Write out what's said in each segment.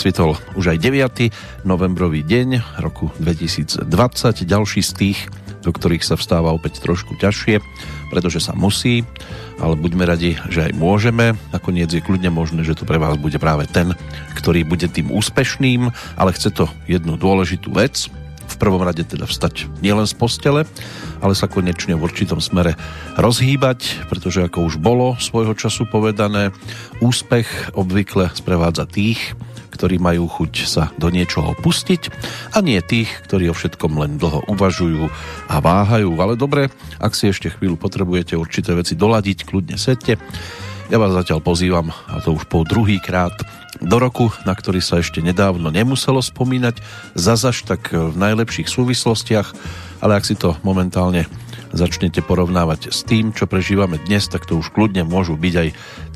nám svitol už aj 9. novembrový deň roku 2020, ďalší z tých, do ktorých sa vstáva opäť trošku ťažšie, pretože sa musí, ale buďme radi, že aj môžeme. Nakoniec je kľudne možné, že to pre vás bude práve ten, ktorý bude tým úspešným, ale chce to jednu dôležitú vec, v prvom rade teda vstať nielen z postele, ale sa konečne v určitom smere rozhýbať, pretože ako už bolo svojho času povedané, úspech obvykle sprevádza tých, ktorí majú chuť sa do niečoho pustiť a nie tých, ktorí o všetkom len dlho uvažujú a váhajú. Ale dobre, ak si ešte chvíľu potrebujete určité veci doladiť, kľudne sete. Ja vás zatiaľ pozývam, a to už po druhý krát, do roku, na ktorý sa ešte nedávno nemuselo spomínať, zazaž tak v najlepších súvislostiach ale ak si to momentálne začnete porovnávať s tým, čo prežívame dnes, tak to už kľudne môžu byť aj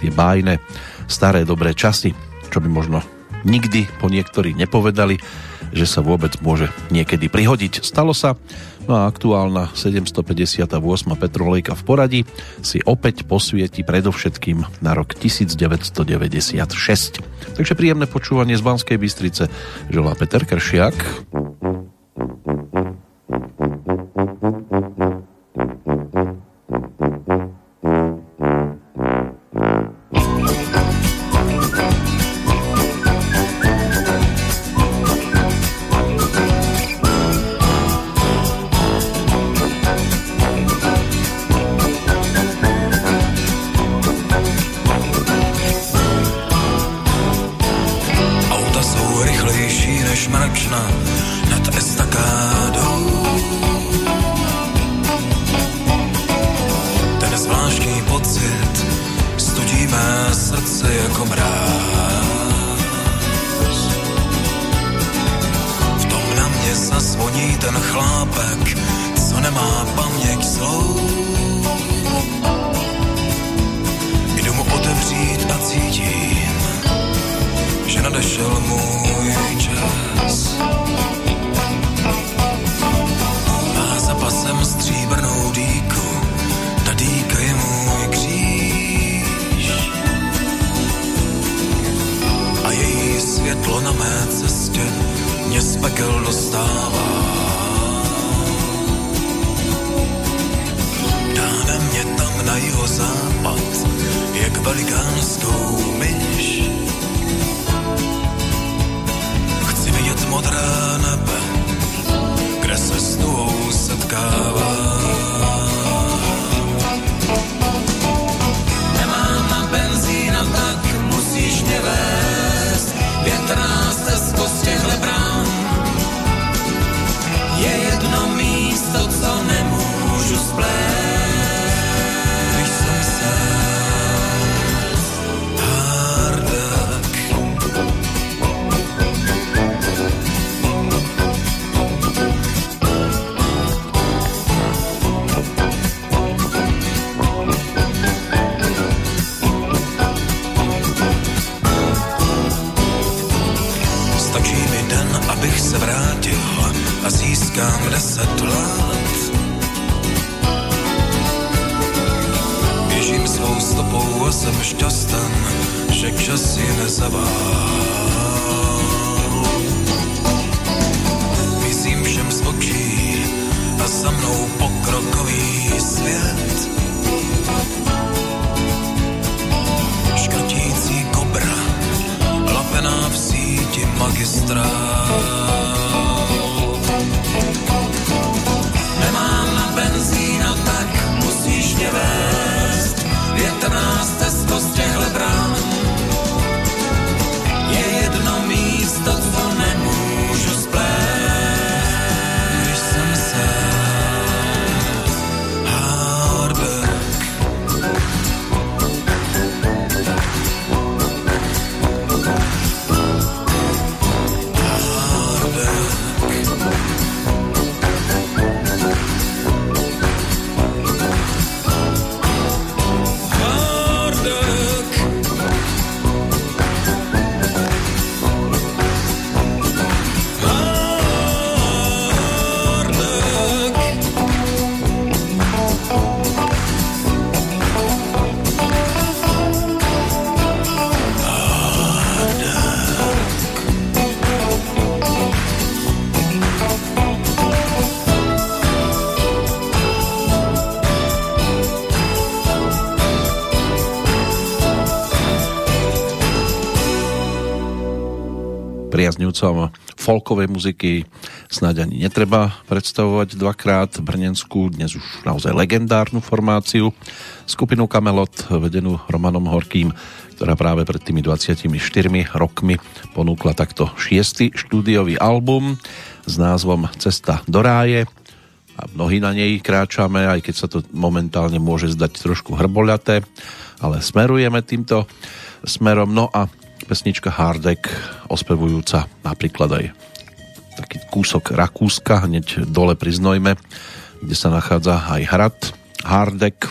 tie bájne staré dobré časy, čo by možno nikdy po niektorí nepovedali, že sa vôbec môže niekedy prihodiť. Stalo sa, no a aktuálna 758. Petrolejka v poradí si opäť posvieti predovšetkým na rok 1996. Takže príjemné počúvanie z Banskej Bystrice želá Peter Kršiak. Priaznivcom folkovej muziky snáď ani netreba predstavovať dvakrát. Brnenskú, dnes už naozaj legendárnu formáciu, skupinu Kamelot vedenú Romanom Horkým, ktorá práve pred tými 24 rokmi ponúkla takto šiestý štúdiový album s názvom Cesta do ráje. A mnohí na nej kráčame, aj keď sa to momentálne môže zdať trošku hrboľaté, ale smerujeme týmto smerom. No a pesnička Hardek ospevujúca napríklad aj taký kúsok Rakúska, hneď dole pri Znojme, kde sa nachádza aj hrad Hardek,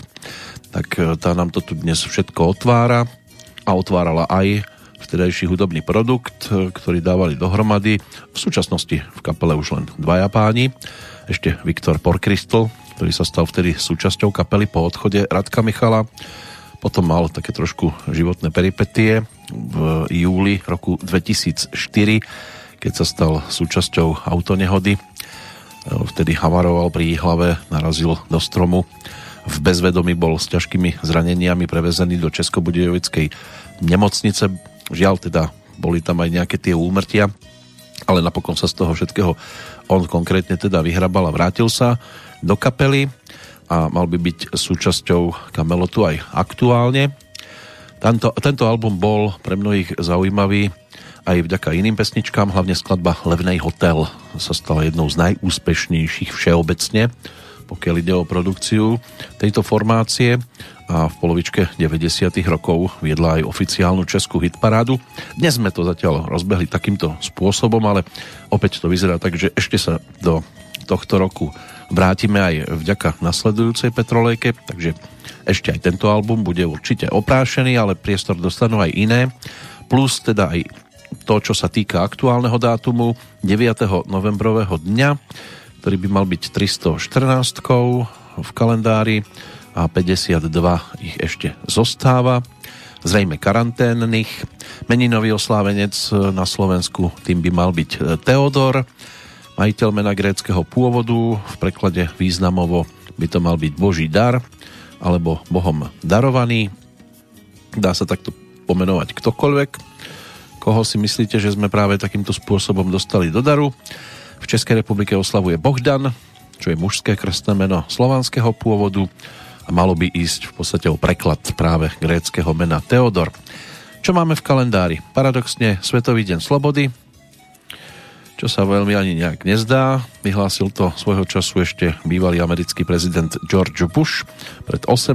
tak e, tá nám to tu dnes všetko otvára a otvárala aj vtedajší hudobný produkt, e, ktorý dávali dohromady. V súčasnosti v kapele už len dvaja páni, ešte Viktor Porkristl, ktorý sa stal vtedy súčasťou kapely po odchode Radka Michala. Potom mal také trošku životné peripetie v júli roku 2004, keď sa stal súčasťou autonehody. Vtedy havaroval pri hlave, narazil do stromu. V bezvedomí bol s ťažkými zraneniami prevezený do Českobudejovickej nemocnice. Žiaľ teda, boli tam aj nejaké tie úmrtia, ale napokon sa z toho všetkého on konkrétne teda vyhrabal a vrátil sa do kapely a mal by byť súčasťou Kamelotu aj aktuálne. Tento, tento album bol pre mnohých zaujímavý aj vďaka iným pesničkám, hlavne skladba Levnej hotel sa stala jednou z najúspešnejších všeobecne, pokiaľ ide o produkciu tejto formácie a v polovičke 90. rokov viedla aj oficiálnu českú hitparádu. Dnes sme to zatiaľ rozbehli takýmto spôsobom, ale opäť to vyzerá tak, že ešte sa do tohto roku vrátime aj vďaka nasledujúcej Petrolejke, takže ešte aj tento album bude určite oprášený, ale priestor dostanú aj iné, plus teda aj to, čo sa týka aktuálneho dátumu 9. novembrového dňa, ktorý by mal byť 314 v kalendári a 52 ich ešte zostáva. Zrejme karanténnych. Meninový oslávenec na Slovensku tým by mal byť Teodor, majiteľ mena gréckého pôvodu, v preklade významovo by to mal byť Boží dar, alebo Bohom darovaný. Dá sa takto pomenovať ktokoľvek. Koho si myslíte, že sme práve takýmto spôsobom dostali do daru? V Českej republike oslavuje Bohdan, čo je mužské krstné meno slovanského pôvodu a malo by ísť v podstate o preklad práve gréckého mena Teodor. Čo máme v kalendári? Paradoxne Svetový deň slobody, čo sa veľmi ani nejak nezdá. Vyhlásil to svojho času ešte bývalý americký prezident George Bush pred 18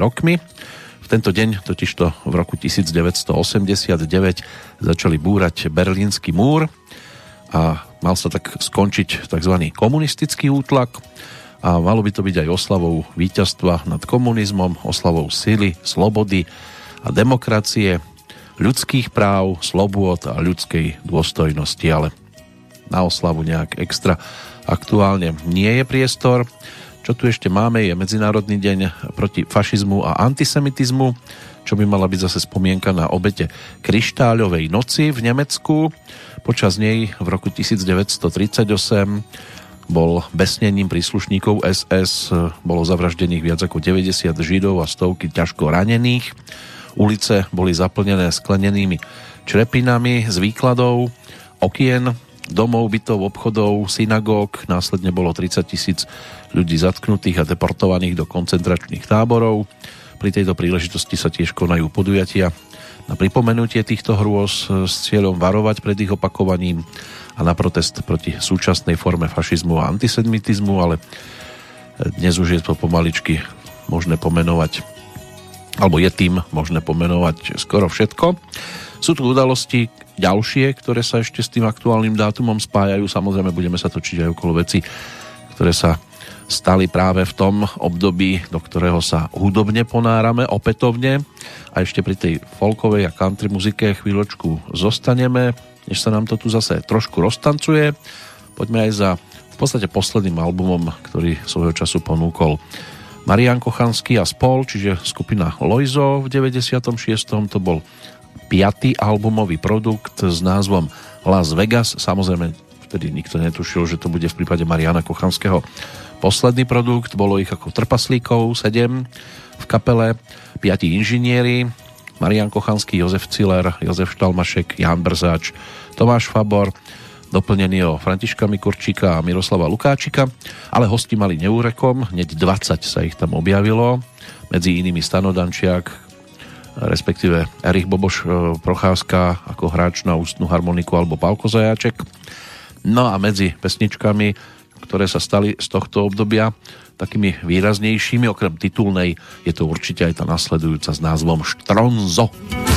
rokmi. V tento deň, totižto v roku 1989, začali búrať Berlínsky múr a mal sa tak skončiť tzv. komunistický útlak a malo by to byť aj oslavou víťazstva nad komunizmom, oslavou sily, slobody a demokracie, ľudských práv, slobôd a ľudskej dôstojnosti, ale na oslavu nejak extra aktuálne nie je priestor. Čo tu ešte máme je Medzinárodný deň proti fašizmu a antisemitizmu, čo by mala byť zase spomienka na obete Kryštáľovej noci v Nemecku. Počas nej v roku 1938 bol besnením príslušníkov SS, bolo zavraždených viac ako 90 židov a stovky ťažko ranených. Ulice boli zaplnené sklenenými črepinami z výkladov, okien, domov, bytov, obchodov, synagóg. Následne bolo 30 tisíc ľudí zatknutých a deportovaných do koncentračných táborov. Pri tejto príležitosti sa tiež konajú podujatia na pripomenutie týchto hrôz s cieľom varovať pred ich opakovaním a na protest proti súčasnej forme fašizmu a antisemitizmu, ale dnes už je to pomaličky možné pomenovať alebo je tým možné pomenovať skoro všetko. Sú tu udalosti ďalšie, ktoré sa ešte s tým aktuálnym dátumom spájajú. Samozrejme, budeme sa točiť aj okolo veci, ktoré sa stali práve v tom období, do ktorého sa hudobne ponárame opätovne. A ešte pri tej folkovej a country muzike chvíľočku zostaneme než sa nám to tu zase trošku roztancuje. Poďme aj za v podstate posledným albumom, ktorý svojho času ponúkol Marian Kochanský a spol, čiže skupina Loizo v 96. To bol piatý albumový produkt s názvom Las Vegas. Samozrejme, vtedy nikto netušil, že to bude v prípade Mariana Kochanského posledný produkt. Bolo ich ako trpaslíkov, sedem v kapele, piatí inžinieri, Marian Kochanský, Jozef Ciller, Jozef Štalmašek, Jan Brzáč, Tomáš Fabor, doplnený o Františka Mikurčíka a Miroslava Lukáčika, ale hosti mali neúrekom, hneď 20 sa ich tam objavilo, medzi inými Stanodančiak, respektíve Erich Boboš e, Procházka ako hráč na ústnu harmoniku alebo Pálko Zajáček. No a medzi pesničkami, ktoré sa stali z tohto obdobia takými výraznejšími, okrem titulnej, je to určite aj tá nasledujúca s názvom Štronzo. Štronzo.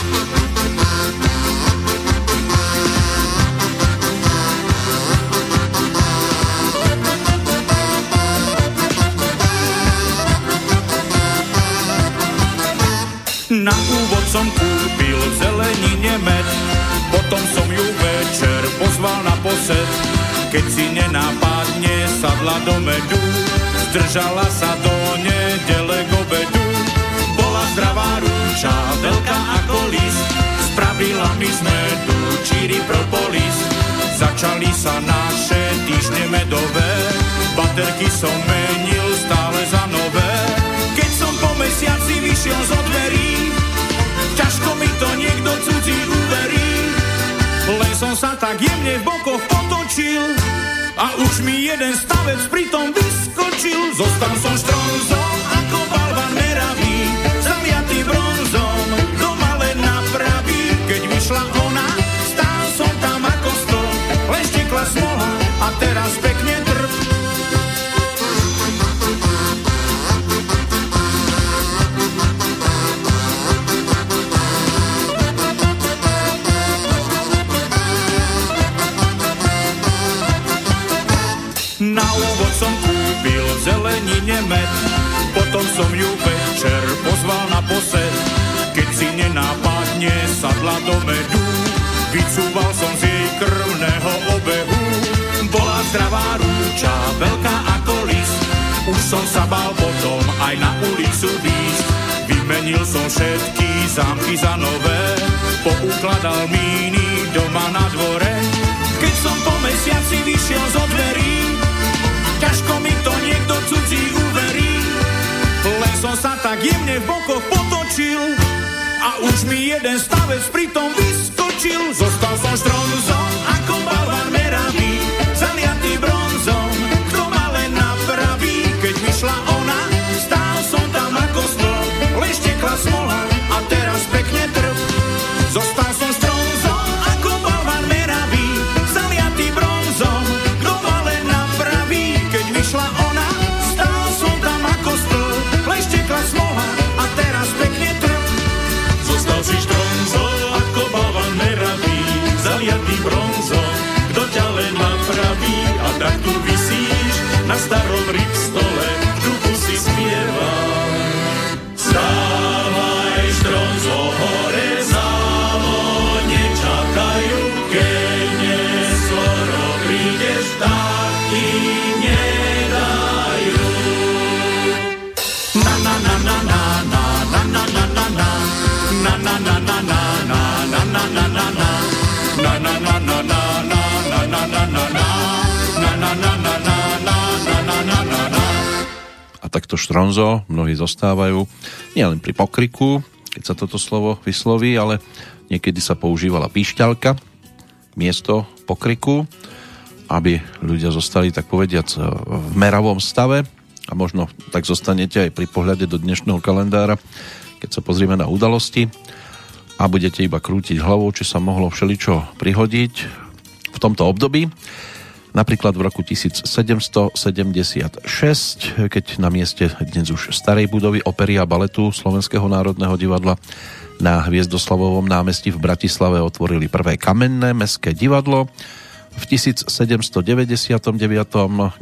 Med, potom som ju večer pozval na posed. Keď si nenápadne sadla do medu, zdržala sa do nedele k obedu. Bola zdravá rúča, veľká ako list, spravila mi z medu číri propolis. Začali sa naše týždne medové, baterky som menil stále za nové. Keď som po mesiaci vyšiel zo dverí, ťažko mi to niekto som sa tak jemne v bokoch potočil a už mi jeden stavec pritom vyskočil. Zostal som štronzom ako balvan meravý, zaliatý bronzom, doma len napraví. Keď vyšla ona, stál som tam ako stol, len štekla smola a teraz med. Potom som ju večer pozval na posed, keď si nenápadne sadla do medu. Vycúval som z jej krvného obehu, bola zdravá rúča, veľká ako list. Už som sa bál potom aj na ulicu výsť. Vymenil som všetky zámky za nové, poukladal míny doma na dvore. Keď som po mesiaci vyšiel zo dverí, ťažko mi to niekto cudzí som sa tak jemne v bokoch potočil a už mi jeden stavec pritom vyskočil. Zostal som štronzom ako balvan meravý, zaliatý bronzom, kto ma len napraví, keď vyšla ona, na starom rybstole dubu si spieva Stále takto štronzo mnohí zostávajú nielen pri pokriku, keď sa toto slovo vysloví, ale niekedy sa používala píšťalka miesto pokriku, aby ľudia zostali tak povediac v meravom stave a možno tak zostanete aj pri pohľade do dnešného kalendára, keď sa pozrieme na udalosti a budete iba krútiť hlavou, či sa mohlo všeličo prihodiť v tomto období. Napríklad v roku 1776, keď na mieste dnes už starej budovy opery a baletu Slovenského národného divadla na Hviezdoslavovom námestí v Bratislave otvorili prvé kamenné mestské divadlo. V 1799.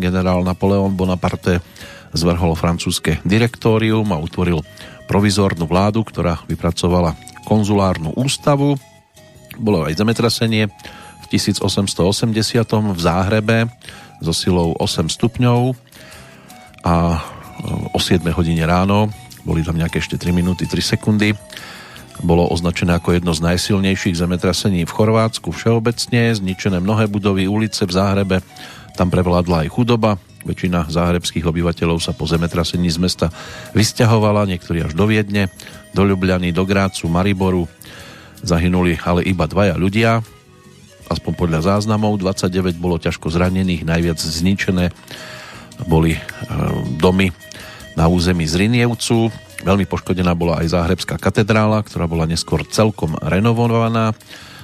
generál Napoleon Bonaparte zvrhol francúzske direktórium a utvoril provizórnu vládu, ktorá vypracovala konzulárnu ústavu. Bolo aj zemetrasenie, v 1880 v Záhrebe so silou 8 stupňov a o 7 hodine ráno, boli tam nejaké ešte 3 minúty 3 sekundy, bolo označené ako jedno z najsilnejších zemetrasení v Chorvátsku všeobecne, zničené mnohé budovy, ulice v Záhrebe, tam prevládla aj chudoba, Väčšina záhrebských obyvateľov sa po zemetrasení z mesta vysťahovala, niektorí až do Viedne, do Ljubljany, do Grácu, Mariboru. Zahynuli ale iba dvaja ľudia, aspoň podľa záznamov, 29 bolo ťažko zranených, najviac zničené boli e, domy na území Zrinievcu. Veľmi poškodená bola aj Záhrebská katedrála, ktorá bola neskôr celkom renovovaná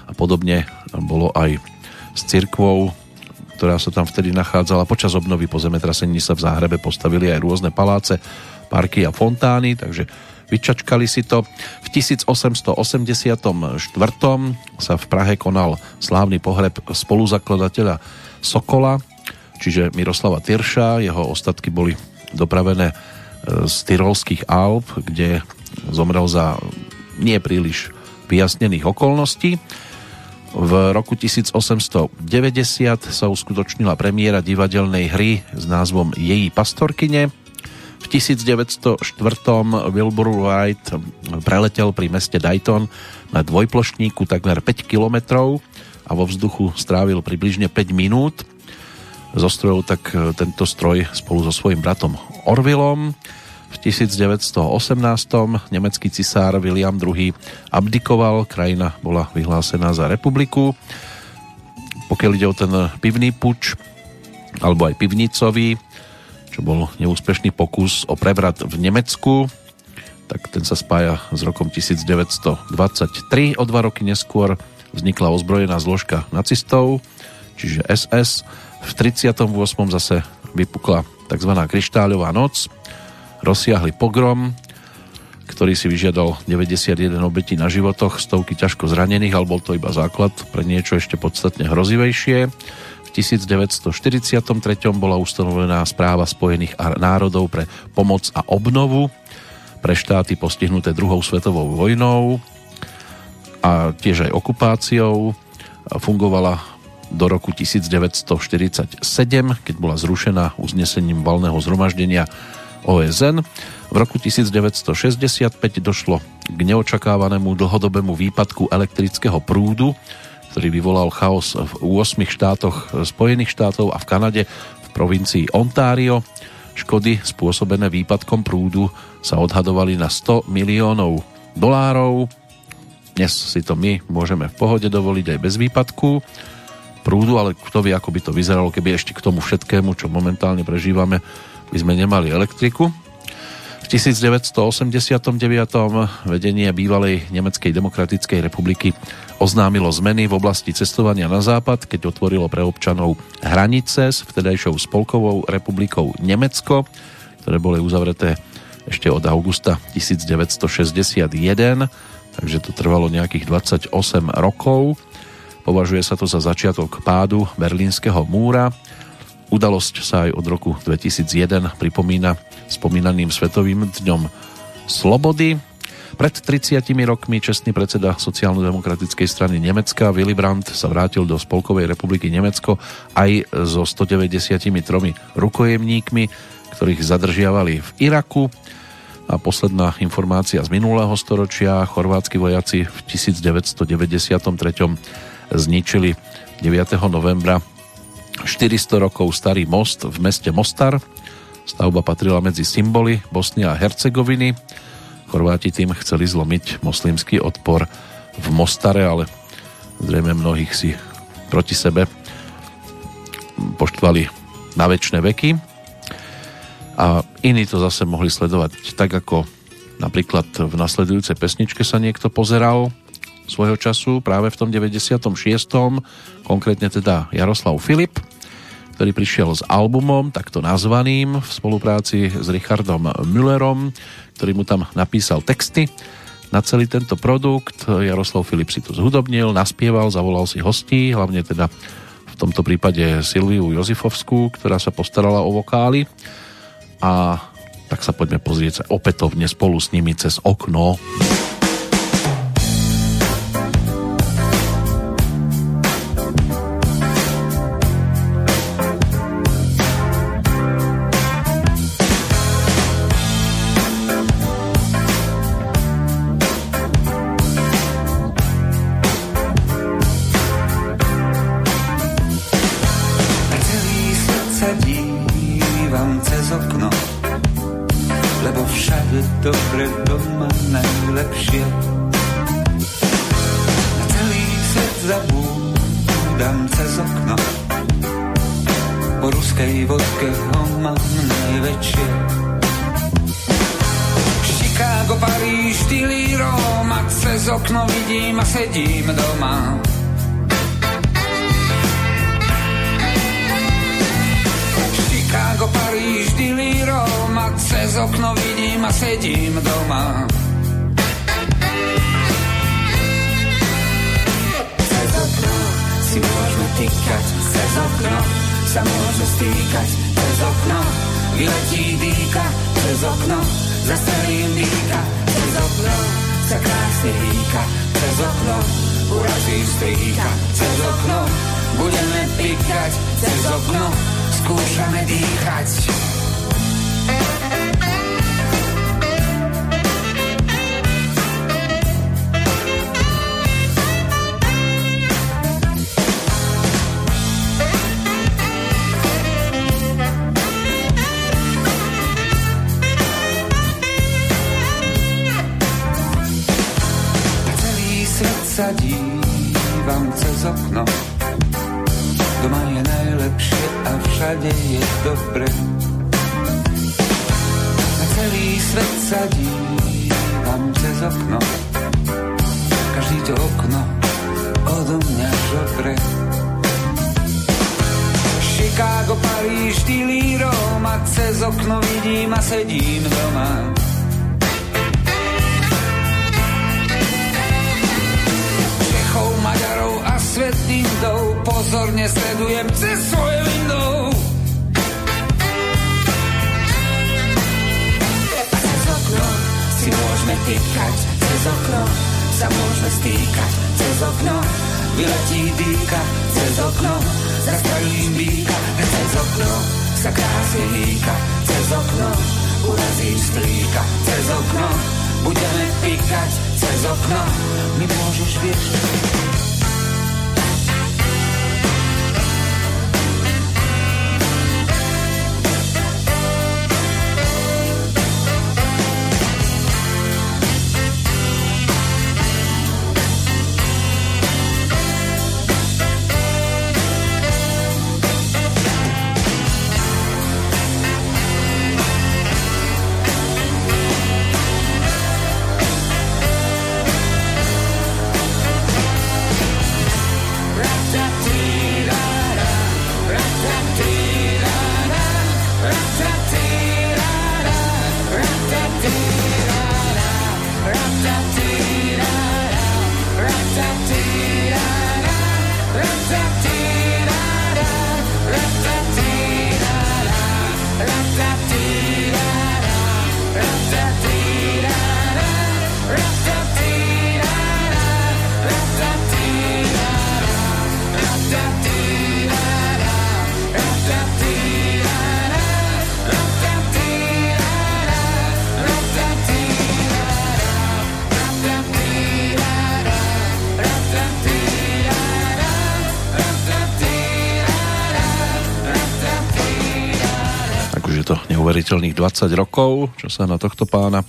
a podobne bolo aj s cirkvou, ktorá sa tam vtedy nachádzala. Počas obnovy po zemetrasení sa v Záhrebe postavili aj rôzne paláce, parky a fontány, takže vyčačkali si to. V 1884. sa v Prahe konal slávny pohreb spoluzakladateľa Sokola, čiže Miroslava Tyrša. Jeho ostatky boli dopravené z Tyrolských Alp, kde zomrel za nie príliš vyjasnených okolností. V roku 1890 sa uskutočnila premiéra divadelnej hry s názvom Její pastorkyne. V 1904. Wilbur Wright preletel pri meste Dayton na dvojplošníku takmer 5 kilometrov a vo vzduchu strávil približne 5 minút. Zostrojil tak tento stroj spolu so svojím bratom Orvillom. V 1918. nemecký cisár William II abdikoval, krajina bola vyhlásená za republiku. Pokiaľ ide o ten pivný puč, alebo aj pivnicový, čo bol neúspešný pokus o prevrat v Nemecku, tak ten sa spája s rokom 1923. O dva roky neskôr vznikla ozbrojená zložka nacistov, čiže SS. V 38. zase vypukla tzv. kryštáľová noc, rozsiahli pogrom, ktorý si vyžiadal 91 obetí na životoch, stovky ťažko zranených, ale bol to iba základ pre niečo ešte podstatne hrozivejšie. V 1943 bola ustanovená správa Spojených národov pre pomoc a obnovu pre štáty postihnuté druhou svetovou vojnou a tiež aj okupáciou. Fungovala do roku 1947, keď bola zrušená uznesením valného zhromaždenia OSN. V roku 1965 došlo k neočakávanému dlhodobému výpadku elektrického prúdu, ktorý vyvolal chaos v 8 štátoch Spojených štátov a v Kanade v provincii Ontario. Škody spôsobené výpadkom prúdu sa odhadovali na 100 miliónov dolárov. Dnes si to my môžeme v pohode dovoliť aj bez výpadku prúdu, ale kto vie, ako by to vyzeralo, keby ešte k tomu všetkému, čo momentálne prežívame, by sme nemali elektriku. V 1989. vedenie bývalej Nemeckej demokratickej republiky oznámilo zmeny v oblasti cestovania na západ, keď otvorilo pre občanov hranice s vtedajšou spolkovou republikou Nemecko, ktoré boli uzavreté ešte od augusta 1961, takže to trvalo nejakých 28 rokov. Považuje sa to za začiatok pádu Berlínskeho múra. Udalosť sa aj od roku 2001 pripomína spomínaným Svetovým dňom slobody. Pred 30 rokmi čestný predseda sociálno-demokratickej strany Nemecka Willy Brandt sa vrátil do Spolkovej republiky Nemecko aj so 193 rukojemníkmi, ktorých zadržiavali v Iraku. A posledná informácia z minulého storočia. Chorvátsky vojaci v 1993 zničili 9. novembra 400 rokov starý most v meste Mostar. Stavba patrila medzi symboly Bosny a Hercegoviny. Chorváti tým chceli zlomiť moslimský odpor v Mostare, ale zrejme mnohých si proti sebe poštvali na väčšie veky. A iní to zase mohli sledovať tak, ako napríklad v nasledujúcej pesničke sa niekto pozeral svojho času práve v tom 96. konkrétne teda Jaroslav Filip, ktorý prišiel s albumom takto nazvaným v spolupráci s Richardom Müllerom, ktorý mu tam napísal texty na celý tento produkt. Jaroslav Filip si to zhudobnil, naspieval, zavolal si hostí, hlavne teda v tomto prípade Silviu Jozifovskú, ktorá sa postarala o vokály a tak sa poďme pozrieť opätovne spolu s nimi cez okno. Píkať, cez okno mi môžeš vieš. Neuveriteľných 20 rokov, čo sa na tohto pána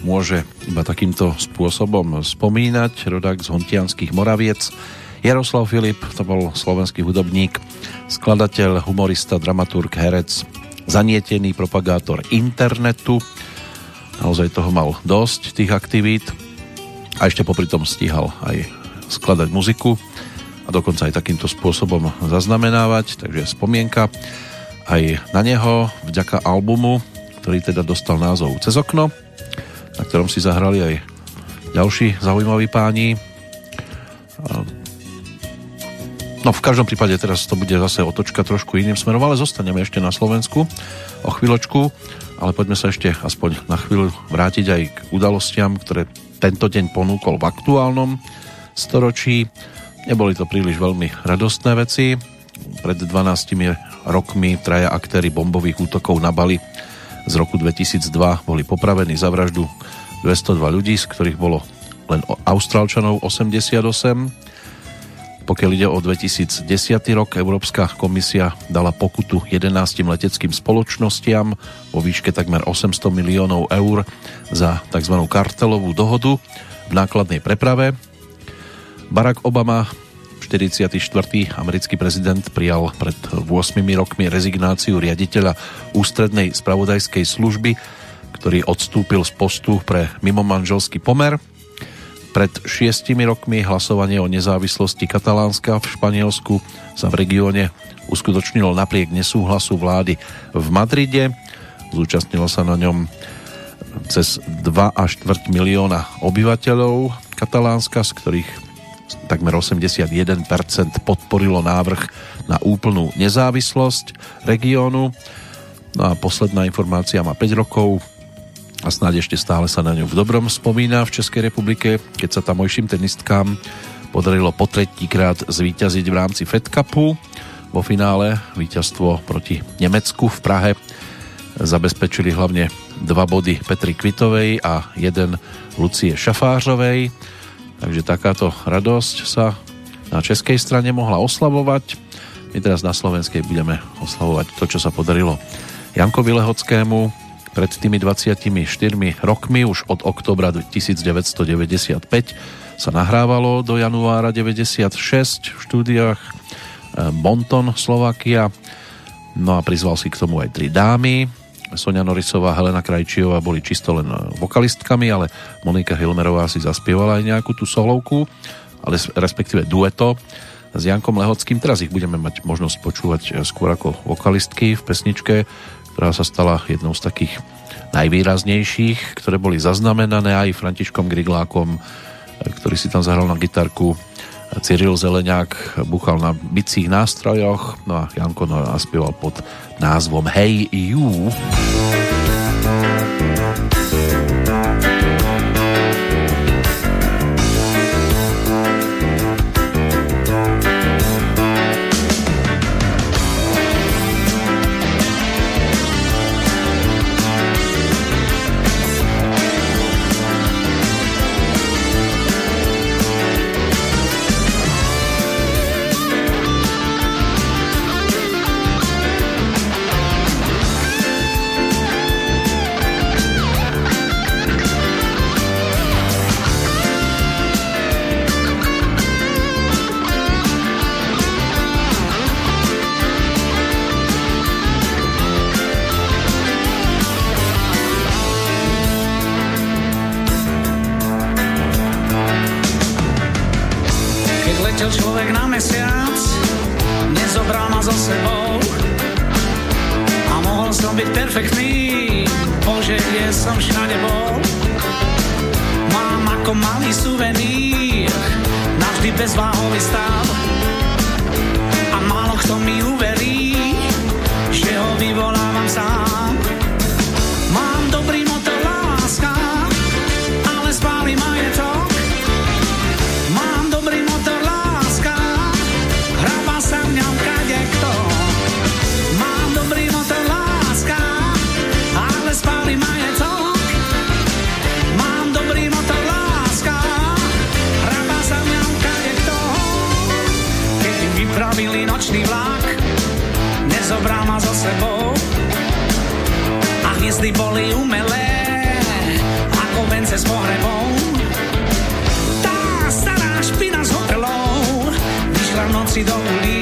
môže iba takýmto spôsobom spomínať. Rodák z Hontianských Moraviec. Jaroslav Filip, to bol slovenský hudobník, skladateľ, humorista, dramaturg, herec, zanietený propagátor internetu. Naozaj toho mal dosť, tých aktivít. A ešte popri tom stíhal aj skladať muziku a dokonca aj takýmto spôsobom zaznamenávať, takže spomienka aj na neho vďaka albumu, ktorý teda dostal názov Cez okno, na ktorom si zahrali aj ďalší zaujímaví páni. No v každom prípade teraz to bude zase otočka trošku iným smerom, ale zostaneme ešte na Slovensku o chvíľočku, ale poďme sa ešte aspoň na chvíľu vrátiť aj k udalostiam, ktoré tento deň ponúkol v aktuálnom storočí. Neboli to príliš veľmi radostné veci. Pred 12 rokmi traja aktéry bombových útokov na Bali z roku 2002 boli popravení za vraždu 202 ľudí, z ktorých bolo len Austrálčanov 88. Pokiaľ ide o 2010 rok, Európska komisia dala pokutu 11 leteckým spoločnostiam vo výške takmer 800 miliónov eur za tzv. kartelovú dohodu v nákladnej preprave. Barack Obama 44. americký prezident prijal pred 8 rokmi rezignáciu riaditeľa ústrednej spravodajskej služby, ktorý odstúpil z postu pre mimomanželský pomer – pred šiestimi rokmi hlasovanie o nezávislosti Katalánska v Španielsku sa v regióne uskutočnilo napriek nesúhlasu vlády v Madride. Zúčastnilo sa na ňom cez 2 až 4 milióna obyvateľov Katalánska, z ktorých takmer 81% podporilo návrh na úplnú nezávislosť regiónu. No a posledná informácia má 5 rokov a snáď ešte stále sa na ňu v dobrom spomína v Českej republike, keď sa tamojším tenistkám podarilo po tretíkrát zvíťaziť v rámci Fed Cupu. Vo finále víťazstvo proti Nemecku v Prahe zabezpečili hlavne dva body Petri Kvitovej a jeden Lucie Šafářovej. Takže takáto radosť sa na českej strane mohla oslavovať. My teraz na slovenskej budeme oslavovať to, čo sa podarilo Jankovi Lehockému, pred tými 24 rokmi, už od oktobra 1995 sa nahrávalo do januára 96 v štúdiách eh, Bonton, Slovakia. No a prizval si k tomu aj tri dámy. Sonia Norisová, Helena Krajčiová boli čisto len eh, vokalistkami, ale Monika Hilmerová si zaspievala aj nejakú tú solovku, ale respektíve dueto s Jankom Lehockým. Teraz ich budeme mať možnosť počúvať eh, skôr ako vokalistky v pesničke, ktorá sa stala jednou z takých najvýraznejších, ktoré boli zaznamenané aj Františkom Griglákom, ktorý si tam zahral na gitarku. Cyril Zeleňák buchal na bicích nástrojoch, no a Janko naspieval pod názvom Hey You. ako malý suvenír, navždy bezváhový stav. A málo kto mi uverí, hviezdy boli umelé, ako vence s pohrebom. Tá stará špina s hotelou vyšla noci do ulic.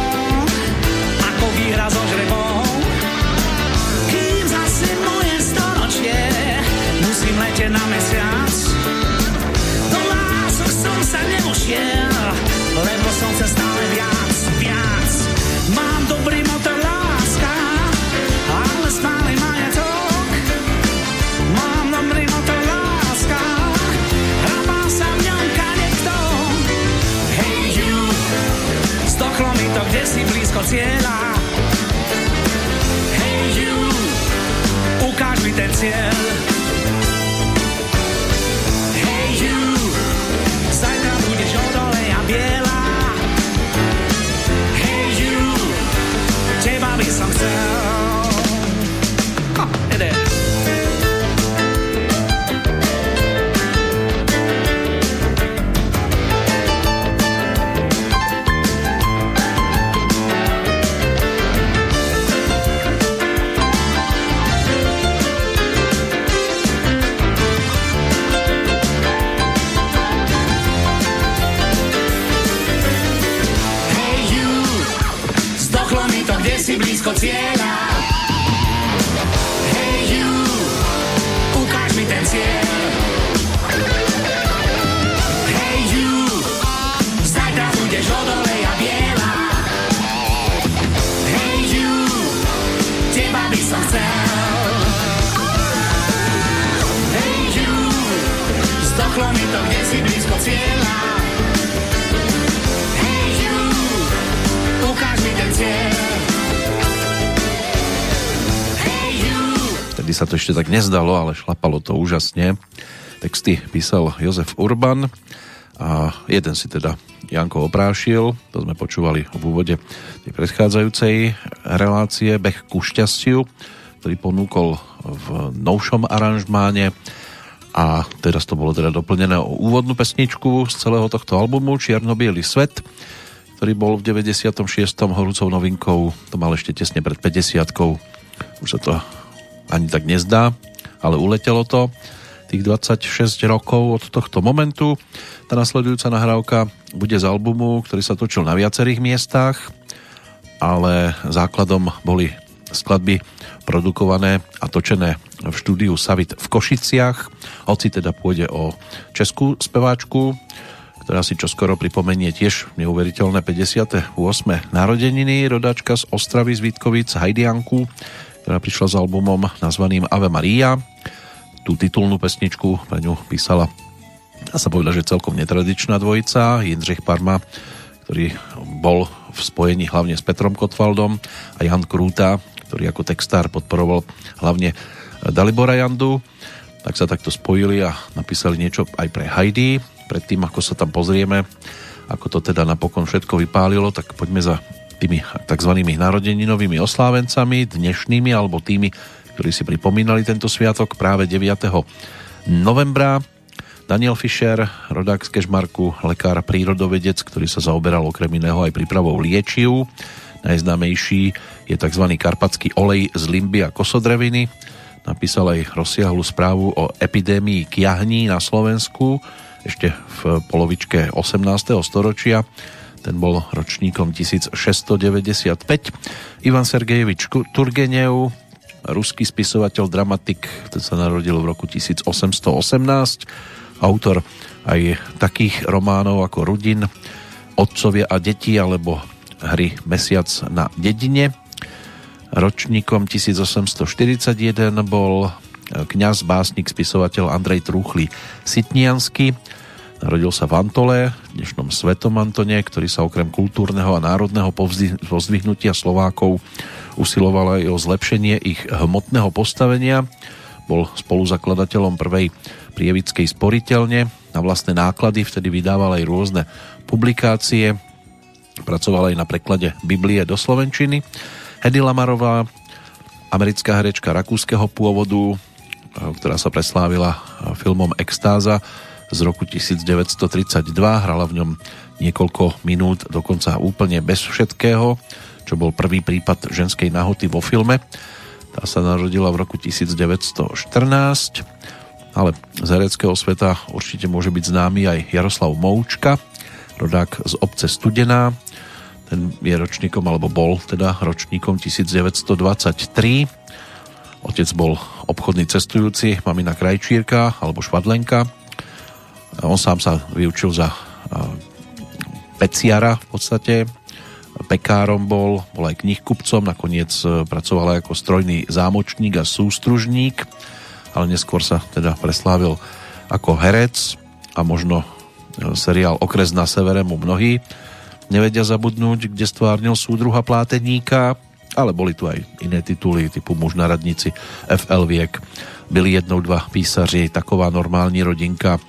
po výhra žrebou. Kým zase moje musím letieť na mesiac. Do lások som sa nevošiel, lebo som chcel stále viac, viac. Mám dobrý motor láska, ale stále majetok. Mám dobrý motor láska, hrabá sa v ňom kadekto. Hej, you, to kde si blízko cieľa. Mi ten cieľ. Hej, you, zajtra budeš odole a biela. Hej, you, teba by som chcel. Cieľa. Hej, you, ukáž mi ten cieľ. Hej, you, zajtra budeš odole a biela. Hej, you, teba by som chcel. Hej, you, zdochlo mi to, kde si blízko cieľa. Vtedy sa to ešte tak nezdalo, ale šlapalo to úžasne. Texty písal Jozef Urban a jeden si teda Janko oprášil, to sme počúvali v úvode tej predchádzajúcej relácie Beh ku šťastiu, ktorý ponúkol v novšom aranžmáne a teraz to bolo teda doplnené o úvodnú pesničku z celého tohto albumu Čierno-biely svet, ktorý bol v 96. horúcou novinkou, to mal ešte tesne pred 50 už sa to ani tak nezdá, ale uletelo to tých 26 rokov od tohto momentu. Tá nasledujúca nahrávka bude z albumu, ktorý sa točil na viacerých miestach, ale základom boli skladby produkované a točené v štúdiu Savit v Košiciach, hoci teda pôjde o českú speváčku, ktorá si čoskoro pripomenie tiež neuveriteľné 58. narodeniny, rodáčka z Ostravy z Vítkovic, Hajdianku, ktorá prišla s albumom nazvaným Ave Maria. Tú titulnú pesničku pre ňu písala dá sa povedať, že celkom netradičná dvojica, Jindřich Parma, ktorý bol v spojení hlavne s Petrom Kotwaldom a Jan Krúta, ktorý ako textár podporoval hlavne Dalibora Jandu, tak sa takto spojili a napísali niečo aj pre Heidi. Predtým, ako sa tam pozrieme, ako to teda napokon všetko vypálilo, tak poďme za tými tzv. narodeninovými oslávencami, dnešnými alebo tými, ktorí si pripomínali tento sviatok práve 9. novembra. Daniel Fischer, rodák z Kežmarku, lekár prírodovedec, ktorý sa zaoberal okrem iného aj prípravou liečiv. Najznámejší je tzv. karpatský olej z limby a kosodreviny. Napísal aj rozsiahlu správu o epidémii kiahní na Slovensku ešte v polovičke 18. storočia. Ten bol ročníkom 1695. Ivan Sergejevič Turgenev, ruský spisovateľ, dramatik, ten sa narodil v roku 1818 autor aj takých románov ako Rudin, Otcovia a deti alebo hry Mesiac na dedine. Ročníkom 1841 bol kňaz, básnik, spisovateľ Andrej Trúchly Sitniansky. Narodil sa v Antole, dnešnom Svetom Antone, ktorý sa okrem kultúrneho a národného pozdvihnutia Slovákov usiloval aj o zlepšenie ich hmotného postavenia. Bol spoluzakladateľom prvej prievickej sporiteľne na vlastné náklady, vtedy vydával aj rôzne publikácie, pracoval aj na preklade Biblie do Slovenčiny. Hedy Lamarová, americká herečka rakúskeho pôvodu, ktorá sa preslávila filmom Extáza z roku 1932, hrala v ňom niekoľko minút, dokonca úplne bez všetkého, čo bol prvý prípad ženskej nahoty vo filme. Tá sa narodila v roku 1914 ale z hereckého sveta určite môže byť známy aj Jaroslav Moučka, rodák z obce Studená. Ten je ročníkom, alebo bol teda ročníkom 1923. Otec bol obchodný cestujúci, mamina krajčírka alebo švadlenka. On sám sa vyučil za peciara v podstate, pekárom bol, bol aj knihkupcom, nakoniec e, pracoval aj ako strojný zámočník a sústružník, ale neskôr sa teda preslávil ako herec a možno e, seriál Okres na severe mu mnohí nevedia zabudnúť, kde stvárnil súdruha pláteníka, ale boli tu aj iné tituly typu Muž na radnici, FL Viek, byli jednou dva písaři, taková normální rodinka,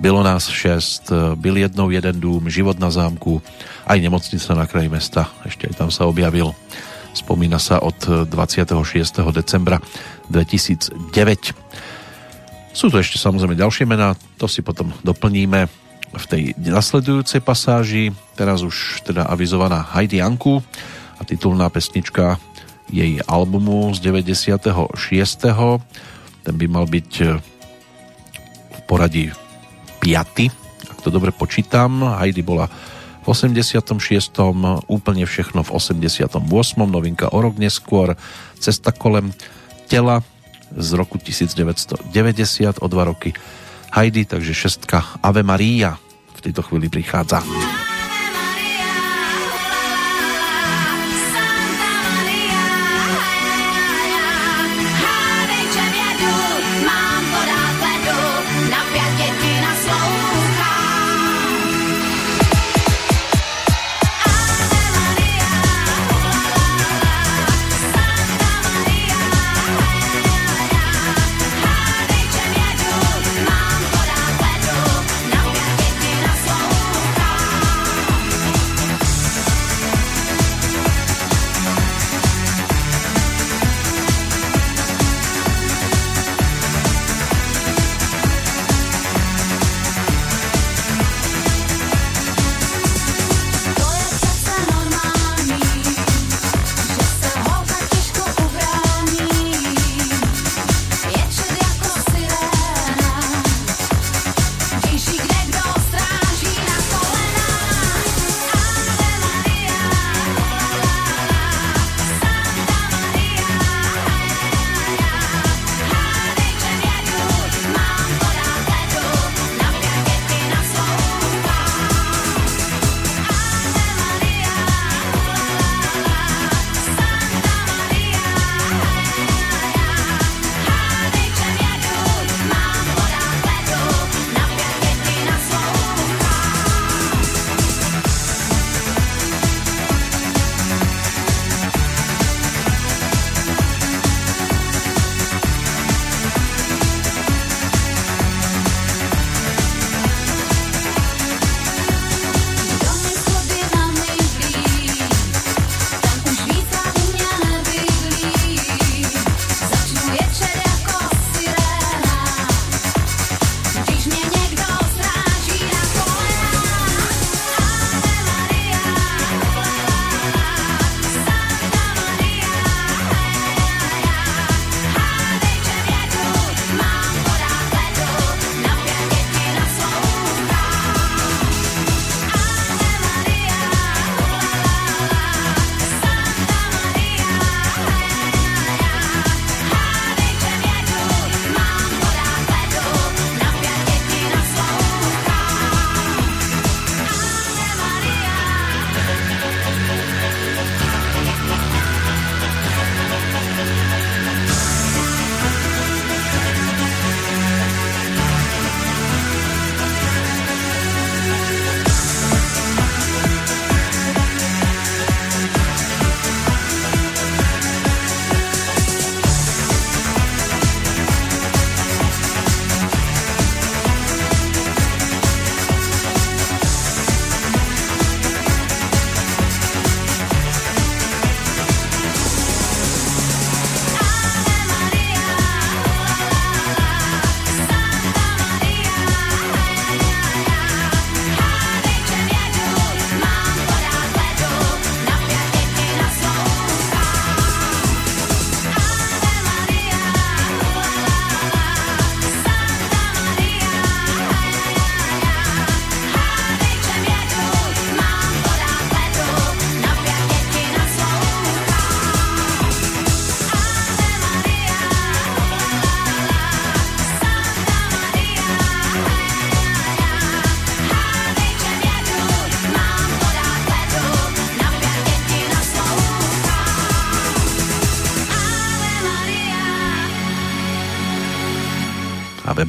bylo nás šest, byl jednou jeden dům, život na zámku, aj nemocnica na kraji mesta, ešte aj tam sa objavil. Spomína sa od 26. decembra 2009. Sú tu ešte samozrejme ďalšie mená, to si potom doplníme v tej nasledujúcej pasáži. Teraz už teda avizovaná Heidi Anku a titulná pesnička jej albumu z 96. Ten by mal byť v poradí 5. Ak to dobre počítam, Heidi bola v 86. úplne všechno v 88. novinka o rok neskôr Cesta kolem tela z roku 1990 o dva roky Heidi, takže šestka Ave Maria v tejto chvíli prichádza.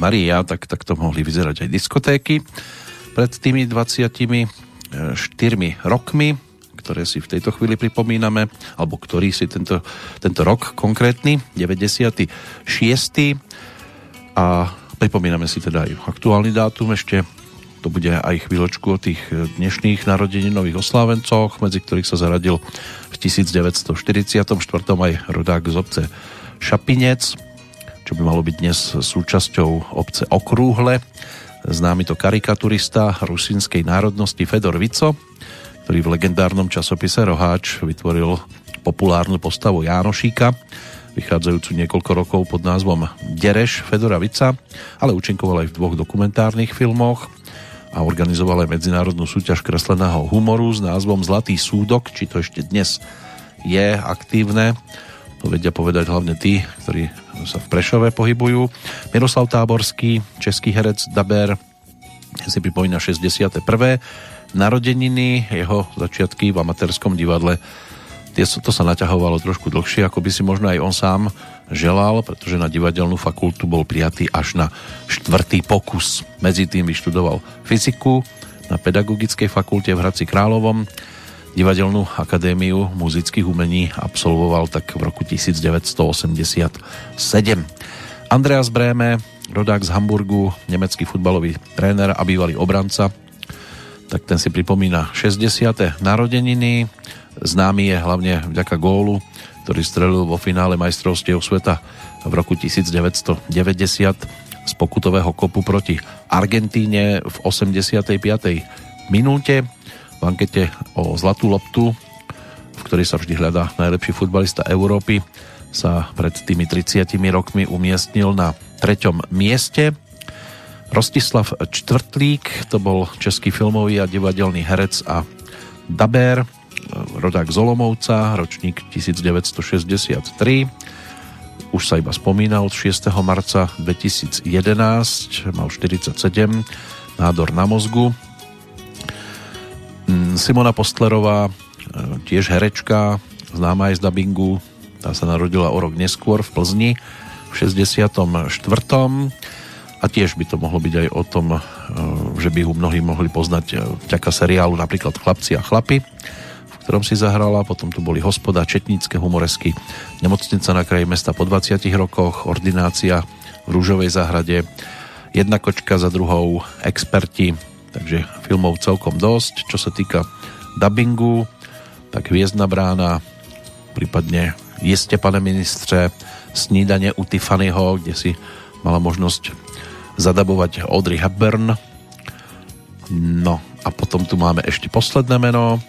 Maria, tak, tak to mohli vyzerať aj diskotéky pred tými 24 rokmi, ktoré si v tejto chvíli pripomíname, alebo ktorý si tento, tento rok konkrétny, 96. A pripomíname si teda aj aktuálny dátum ešte, to bude aj chvíľočku o tých dnešných narodeninových oslávencoch, medzi ktorých sa zaradil v 1944. aj rodák z obce Šapinec, čo by malo byť dnes súčasťou obce Okrúhle. Známy to karikaturista rusínskej národnosti Fedor Vico, ktorý v legendárnom časopise Roháč vytvoril populárnu postavu Jánošíka, vychádzajúcu niekoľko rokov pod názvom Dereš Fedora Vica, ale účinkoval aj v dvoch dokumentárnych filmoch a organizoval aj medzinárodnú súťaž kresleného humoru s názvom Zlatý súdok, či to ešte dnes je aktívne to vedia povedať hlavne tí, ktorí sa v Prešove pohybujú. Miroslav Táborský, český herec Daber, si pripomína 61. narodeniny, jeho začiatky v amatérskom divadle to sa naťahovalo trošku dlhšie, ako by si možno aj on sám želal, pretože na divadelnú fakultu bol prijatý až na štvrtý pokus. Medzi tým vyštudoval fyziku na pedagogickej fakulte v Hradci Královom Divadelnú akadémiu muzických umení absolvoval tak v roku 1987. Andreas Bréme, rodák z Hamburgu, nemecký futbalový tréner a bývalý obranca, tak ten si pripomína 60. narodeniny. Známy je hlavne vďaka gólu, ktorý strelil vo finále majstrovstiev sveta v roku 1990 z pokutového kopu proti Argentíne v 85. minúte v ankete o Zlatú loptu, v ktorej sa vždy hľadá najlepší futbalista Európy, sa pred tými 30 rokmi umiestnil na treťom mieste. Rostislav Čtvrtlík, to bol český filmový a divadelný herec a daber, rodák Zolomovca, ročník 1963. Už sa iba spomínal, 6. marca 2011 mal 47, nádor na mozgu, Simona Postlerová, e, tiež herečka, známa aj z dubbingu, tá sa narodila o rok neskôr v Plzni v 64. A tiež by to mohlo byť aj o tom, e, že by ho mnohí mohli poznať e, vďaka seriálu napríklad Chlapci a chlapi, v ktorom si zahrala, potom tu boli Hospoda, Četnícke humoresky, Nemocnica na kraji mesta po 20 rokoch, Ordinácia v Rúžovej záhrade, Jedna kočka za druhou, Experti, takže filmov celkom dosť. Čo sa týka dubbingu, tak Hviezdna brána, prípadne Jeste, pane ministře, Snídanie u Tiffanyho, kde si mala možnosť zadabovať Audrey Hepburn. No a potom tu máme ešte posledné meno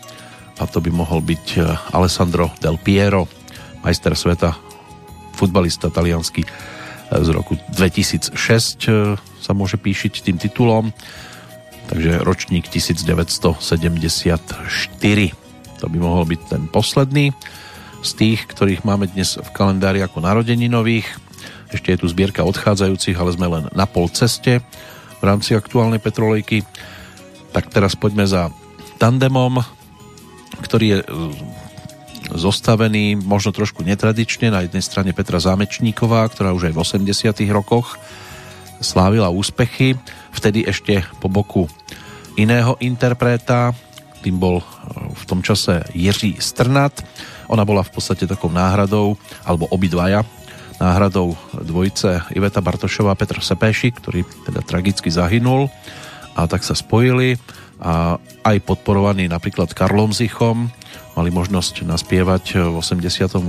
a to by mohol byť eh, Alessandro Del Piero, majster sveta, futbalista taliansky eh, z roku 2006 eh, sa môže píšiť tým titulom takže ročník 1974. To by mohol byť ten posledný z tých, ktorých máme dnes v kalendári ako narodeninových. Ešte je tu zbierka odchádzajúcich, ale sme len na pol ceste v rámci aktuálnej petrolejky. Tak teraz poďme za tandemom, ktorý je e, zostavený možno trošku netradične. Na jednej strane Petra Zámečníková, ktorá už aj v 80 rokoch slávila úspechy, vtedy ešte po boku iného interpreta, tým bol e, v tom čase Jiří Strnat. Ona bola v podstate takou náhradou, alebo obidvaja, náhradou dvojice Iveta Bartošová a Petr Sepéši, ktorý teda tragicky zahynul a tak sa spojili a aj podporovaní napríklad Karlom Zichom mali možnosť naspievať v 88.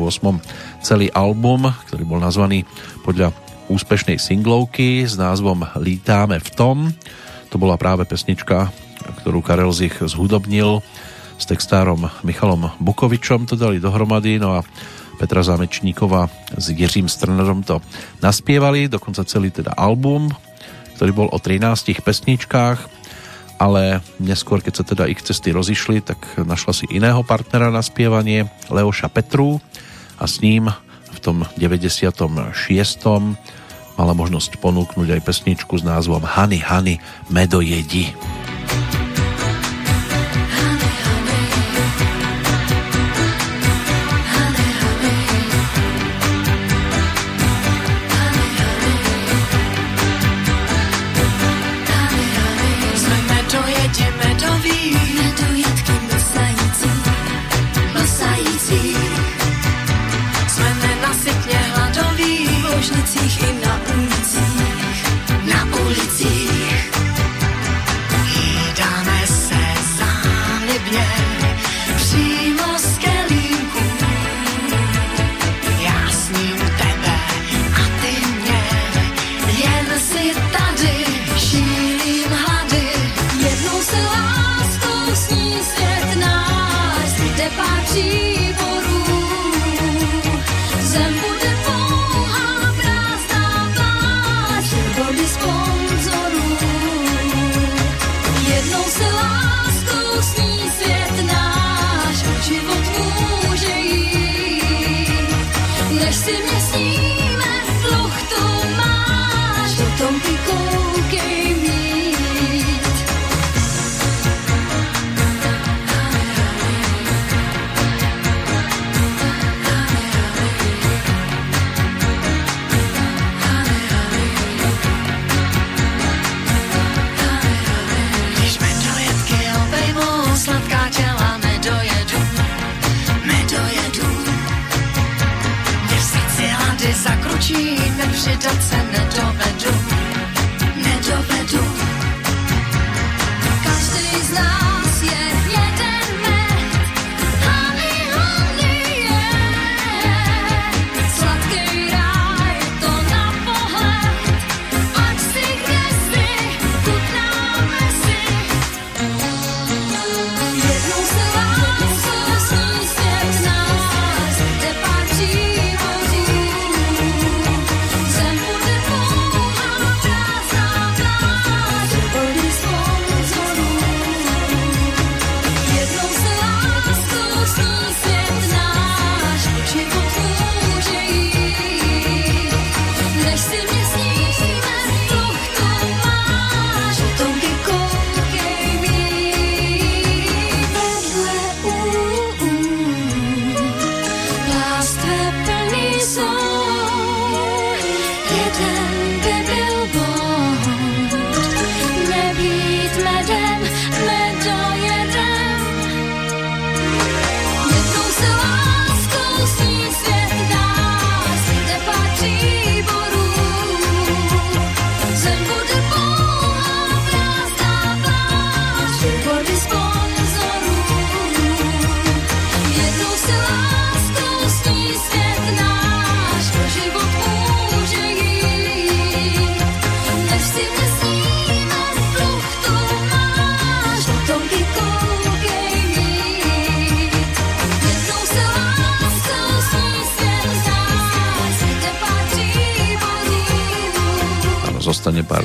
celý album, ktorý bol nazvaný podľa úspešnej singlovky s názvom Lítáme v tom. To bola práve pesnička, ktorú Karel Zich zhudobnil s textárom Michalom Bukovičom, to dali dohromady, no a Petra Zámečníková s Jiřím Strnerom to naspievali, dokonca celý teda album, ktorý bol o 13 pesničkách, ale neskôr, keď sa teda ich cesty rozišli, tak našla si iného partnera na spievanie, Leoša Petru a s ním v tom 96 mala možnosť ponúknuť aj pesničku s názvom Hany Hany Medojedi.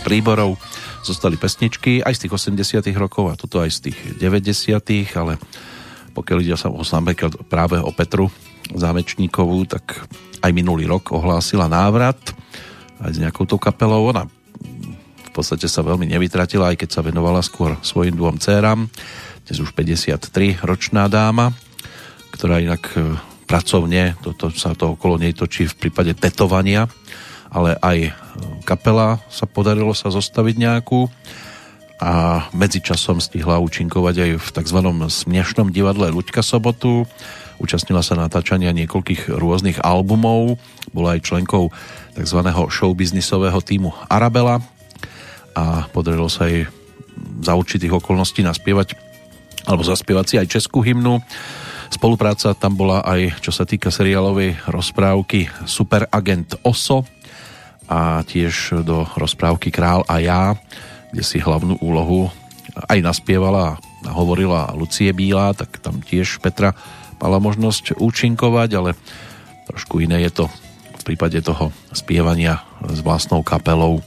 Príborov. Zostali pesničky aj z tých 80 rokov a toto aj z tých 90 ale pokiaľ ide sa o práve o Petru Zámečníkovú, tak aj minulý rok ohlásila návrat aj s nejakou tou kapelou. Ona v podstate sa veľmi nevytratila, aj keď sa venovala skôr svojim dvom dcerám. Dnes už 53 ročná dáma, ktorá inak e, pracovne, toto sa to okolo nej točí v prípade tetovania, ale aj kapela sa podarilo sa zostaviť nejakú a medzičasom stihla účinkovať aj v tzv. smiešnom divadle Luďka Sobotu. Účastnila sa natáčania niekoľkých rôznych albumov, bola aj členkou tzv. showbiznisového týmu Arabela a podarilo sa jej za určitých okolností naspievať alebo zaspievať si aj českú hymnu. Spolupráca tam bola aj čo sa týka seriálovej rozprávky Super Agent Oso, a tiež do rozprávky Král a ja, kde si hlavnú úlohu aj naspievala a hovorila Lucie Bílá, tak tam tiež Petra mala možnosť účinkovať, ale trošku iné je to v prípade toho spievania s vlastnou kapelou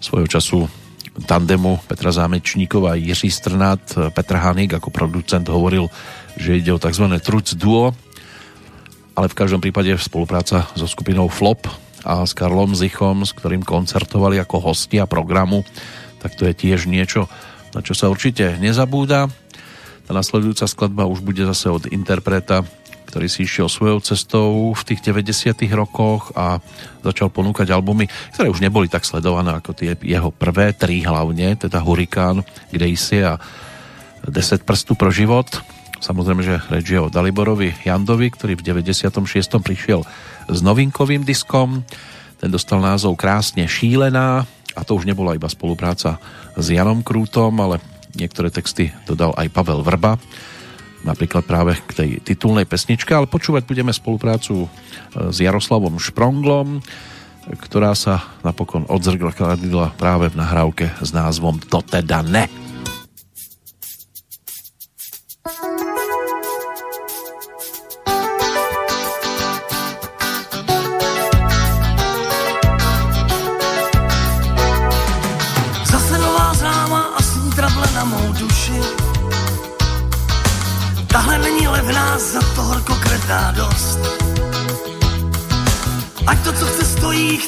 svojho času tandemu Petra Zámečníková a Jiří Strnát. Petr Hanik ako producent hovoril, že ide o tzv. truc duo, ale v každom prípade spolupráca so skupinou Flop a s Karlom Zichom, s ktorým koncertovali ako hostia programu, tak to je tiež niečo, na čo sa určite nezabúda. Tá nasledujúca skladba už bude zase od interpreta, ktorý si išiel svojou cestou v tých 90 rokoch a začal ponúkať albumy, ktoré už neboli tak sledované ako tie jeho prvé, tri hlavne, teda Hurikán, Gracie a 10 prstu pro život. Samozrejme, že reč je o Daliborovi Jandovi, ktorý v 96. prišiel s novinkovým diskom. Ten dostal názov Krásne šílená a to už nebola iba spolupráca s Janom Krútom, ale niektoré texty dodal aj Pavel Vrba napríklad práve k tej titulnej pesničke, ale počúvať budeme spoluprácu e, s Jaroslavom Špronglom, ktorá sa napokon odzrkadlila práve v nahrávke s názvom To teda ne.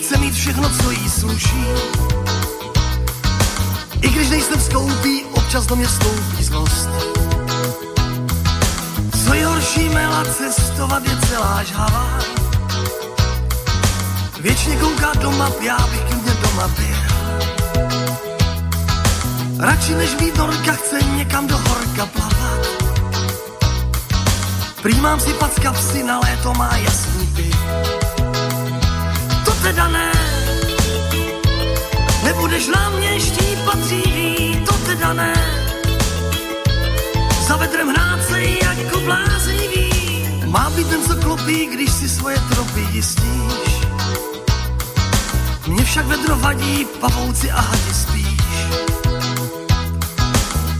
Chce mít všechno, co jí sluší. I když nejsem skoupý, občas do mě stoupí zlost. Co je horší, mela cestovat je celá žhavá. Věčně kouká do map, já bych klidně doma byl. Radši než být horka, chce někam do horka plavat. Prý mám si pat kapsy, na léto má jasný pět teda ne. Nebudeš na mě štípat dříví, to teda ne. Za vedrem hrát se jako bláznivý. Má být ten, co klopí, když si svoje tropy jistíš. Mně však vedro vadí, pavouci a hadi spíš.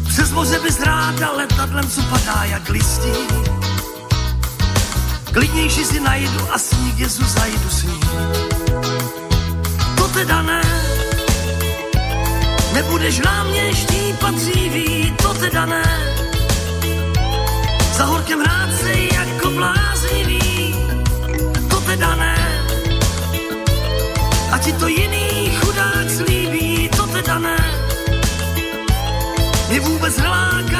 Přes moře bys ráda letadlem, co padá jak listí. Klidnější si najdu a sníh jezu zajdu s ním teda ne. Nebudeš na mě štípat dříví, to teda ne. Za horkem hrát se jako bláznivý, to teda ne. A ti to jiný chudák slíbí, to teda ne. Mě vůbec neláká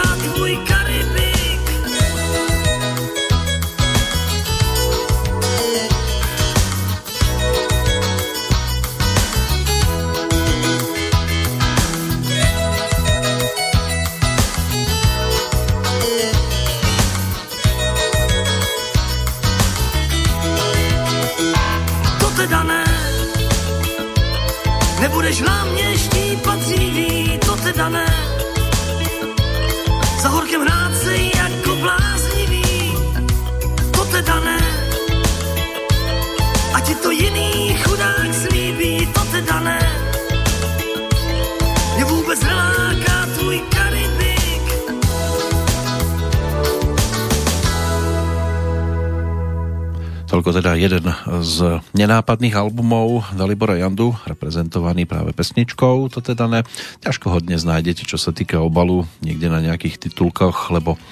Toľko teda jeden z nenápadných albumov Dalibora Jandu, reprezentovaný práve pesničkou, to teda ne. Ťažko ho dnes nájdete, čo sa týka obalu, niekde na nejakých titulkoch, lebo e,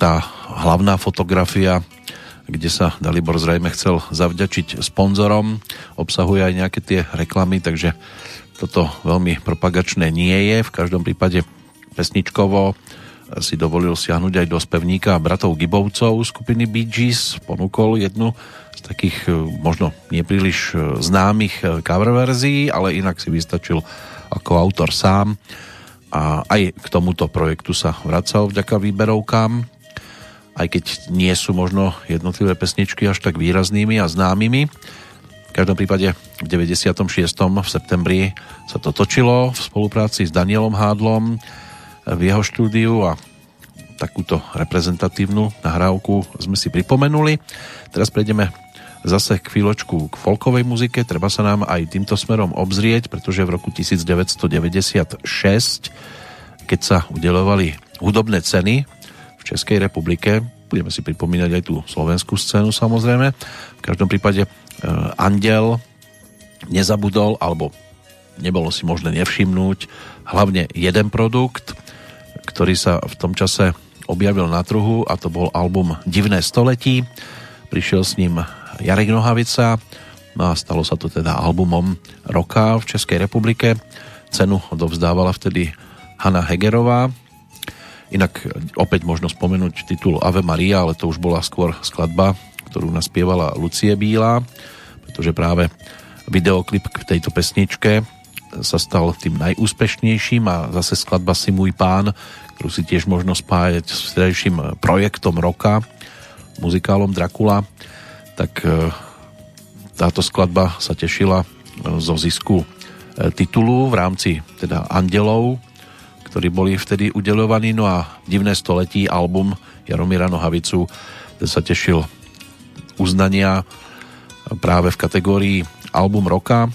tá hlavná fotografia, kde sa Dalibor zrejme chcel zavďačiť sponzorom, obsahuje aj nejaké tie reklamy, takže toto veľmi propagačné nie je. V každom prípade pesničkovo si dovolil siahnuť aj do spevníka bratov Gibovcov skupiny Bee Gees, ponúkol jednu z takých e, možno nepríliš e, známych e, cover verzií, ale inak si vystačil ako autor sám a aj k tomuto projektu sa vracal vďaka výberovkám, aj keď nie sú možno jednotlivé pesničky až tak výraznými a známymi. V každom prípade v 96. v septembri sa to točilo v spolupráci s Danielom Hádlom v jeho štúdiu a takúto reprezentatívnu nahrávku sme si pripomenuli. Teraz prejdeme zase chvíľočku k folkovej muzike. Treba sa nám aj týmto smerom obzrieť, pretože v roku 1996, keď sa udelovali hudobné ceny v Českej republike, budeme si pripomínať aj tú slovenskú scénu samozrejme, v každom prípade e, Andel nezabudol, alebo nebolo si možné nevšimnúť, hlavne jeden produkt, ktorý sa v tom čase objavil na trhu a to bol album Divné století. Prišiel s ním Jarek Nohavica no a stalo sa to teda albumom roka v Českej republike. Cenu odovzdávala vtedy Hanna Hegerová. Inak opäť možno spomenúť titul Ave Maria, ale to už bola skôr skladba, ktorú naspievala Lucie Bílá, pretože práve videoklip k tejto pesničke sa stal tým najúspešnejším a zase skladba Si môj pán, ktorú si tiež možno spájať s vtedajším projektom roka, muzikálom Dracula, tak e, táto skladba sa tešila e, zo zisku e, titulu v rámci teda Andelov, ktorí boli vtedy udeľovaní. No a Divné století album Jaromíra Nohavicu ten sa tešil uznania práve v kategórii album roka.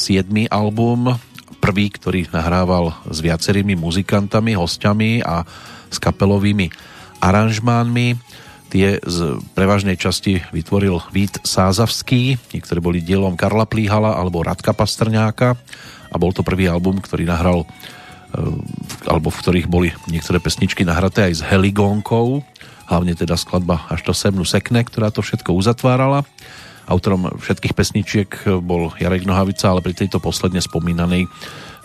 7. album, prvý, ktorý nahrával s viacerými muzikantami, hostiami a s kapelovými aranžmánmi. Tie z prevažnej časti vytvoril Vít Sázavský, niektoré boli dielom Karla Plíhala alebo Radka Pastrňáka a bol to prvý album, ktorý nahral eh, alebo v ktorých boli niektoré pesničky nahraté aj s Heligónkou, hlavne teda skladba Až to semnu sekne, ktorá to všetko uzatvárala. Autorom všetkých pesničiek bol Jarek Nohavica, ale pri tejto posledne spomínanej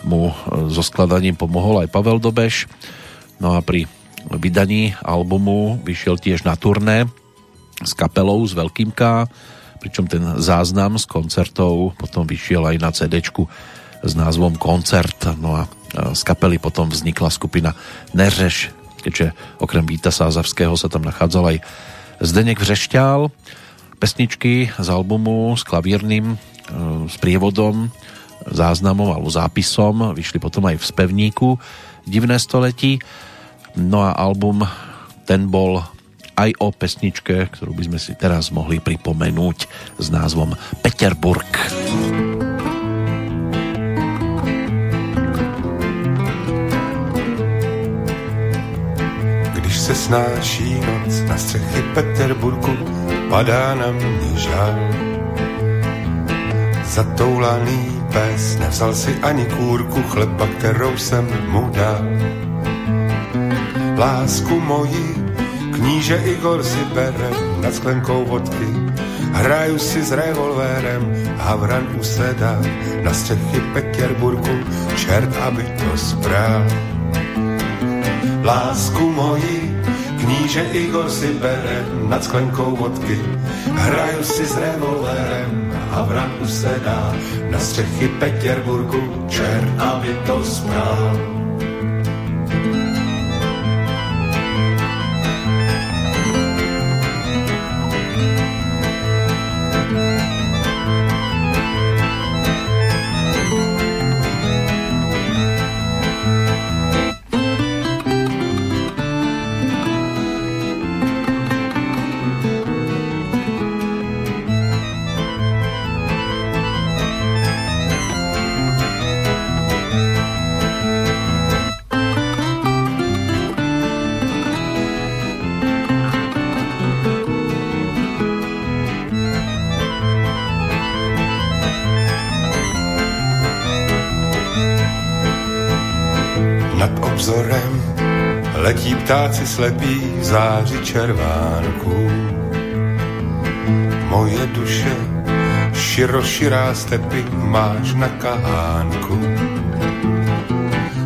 mu e, so skladaním pomohol aj Pavel Dobeš. No a pri vydaní albumu vyšiel tiež na turné s kapelou s veľkým K, pričom ten záznam z koncertov potom vyšiel aj na CD s názvom Koncert. No a e, z kapely potom vznikla skupina Neřeš, keďže okrem Víta Sázavského sa tam nachádzal aj Zdenek Vřešťál pesničky z albumu s klavírnym, e, s prievodom, záznamom alebo zápisom, vyšli potom aj v spevníku Divné století. No a album ten bol aj o pesničke, ktorú by sme si teraz mohli pripomenúť s názvom Peterburg. Když se snáší noc na střechy Peterburgu, padá na mě žál. Zatoulaný pes nevzal si ani kůrku chleba, kterou jsem mu dal. Lásku moji kníže Igor si bere nad sklenkou vodky. Hraju si s revolvérem, Havran usedá na střechy Peterburgu, čert, aby to zbrál. Lásku moji Kníže Igor si bere nad sklenkou vodky, hraju si s revolverem a v ranku se dá na střechy Petěrburgu čer, aby to spral. Ptáci slepí záři červánku. Moje duše široširá stepy máš na kahánku.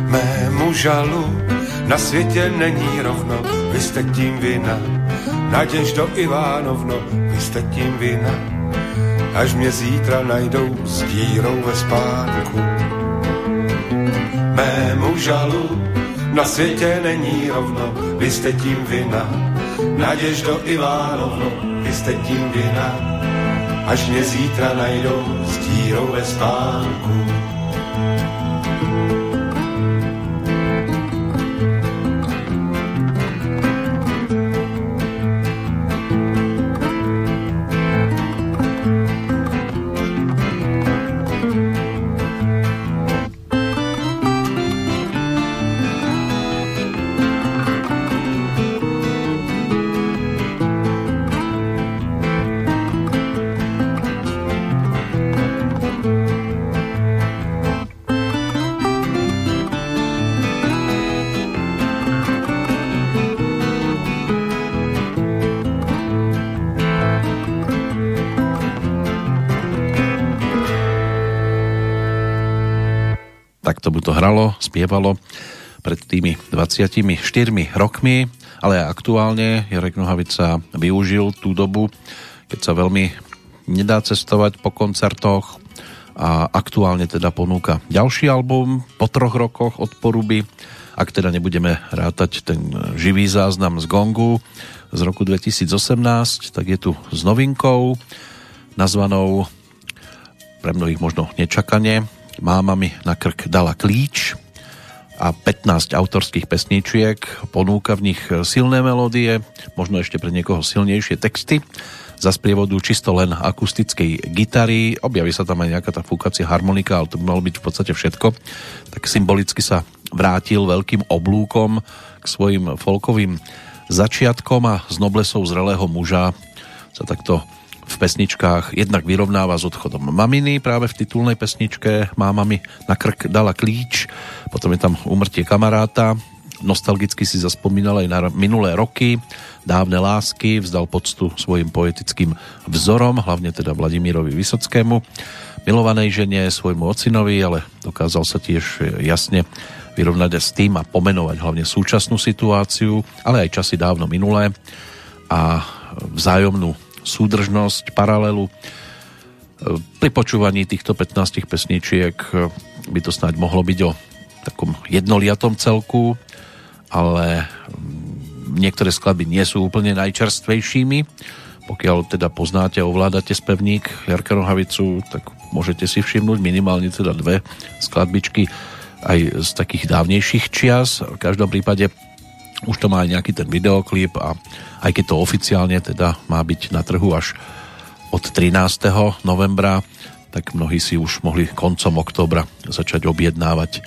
Mému žalu na světě není rovno, vy jste tím vina. Naděždo Ivánovno, vy jste tím vina. Až mě zítra najdou s dírou ve spánku. Mému žalu na světě není rovno, vy jste tím vina. Naděždo Ivánovno, vy jste tím vina. Až mě zítra najdou s dírou ve spánku. Hralo, spievalo pred tými 24 rokmi, ale aktuálne Jarek Nohavica využil tú dobu, keď sa veľmi nedá cestovať po koncertoch a aktuálne teda ponúka ďalší album po troch rokoch od Poruby. Ak teda nebudeme rátať ten živý záznam z Gongu z roku 2018, tak je tu s novinkou nazvanou pre mnohých možno nečakanie Máma mi na krk dala klíč a 15 autorských pesničiek. Ponúka v nich silné melódie, možno ešte pre niekoho silnejšie texty za sprievodu čisto len akustickej gitary. Objaví sa tam aj nejaká tá fúkacia harmonika, ale to by malo byť v podstate všetko. Tak symbolicky sa vrátil veľkým oblúkom k svojim folkovým začiatkom a z noblesou zrelého muža sa takto v pesničkách jednak vyrovnáva s odchodom maminy práve v titulnej pesničke Máma mi na krk dala klíč potom je tam umrtie kamaráta nostalgicky si zaspomínal aj na minulé roky dávne lásky, vzdal poctu svojim poetickým vzorom, hlavne teda Vladimírovi Vysockému, milovanej žene, svojmu ocinovi, ale dokázal sa tiež jasne vyrovnať s tým a pomenovať hlavne súčasnú situáciu, ale aj časy dávno minulé a vzájomnú súdržnosť, paralelu. Pri počúvaní týchto 15 pesničiek by to snáď mohlo byť o takom jednoliatom celku, ale niektoré skladby nie sú úplne najčerstvejšími. Pokiaľ teda poznáte a ovládate spevník Jarka Nohavicu, tak môžete si všimnúť minimálne teda dve skladbičky aj z takých dávnejších čias. V každom prípade už to má aj nejaký ten videoklip a aj keď to oficiálne teda má byť na trhu až od 13. novembra, tak mnohí si už mohli koncom októbra začať objednávať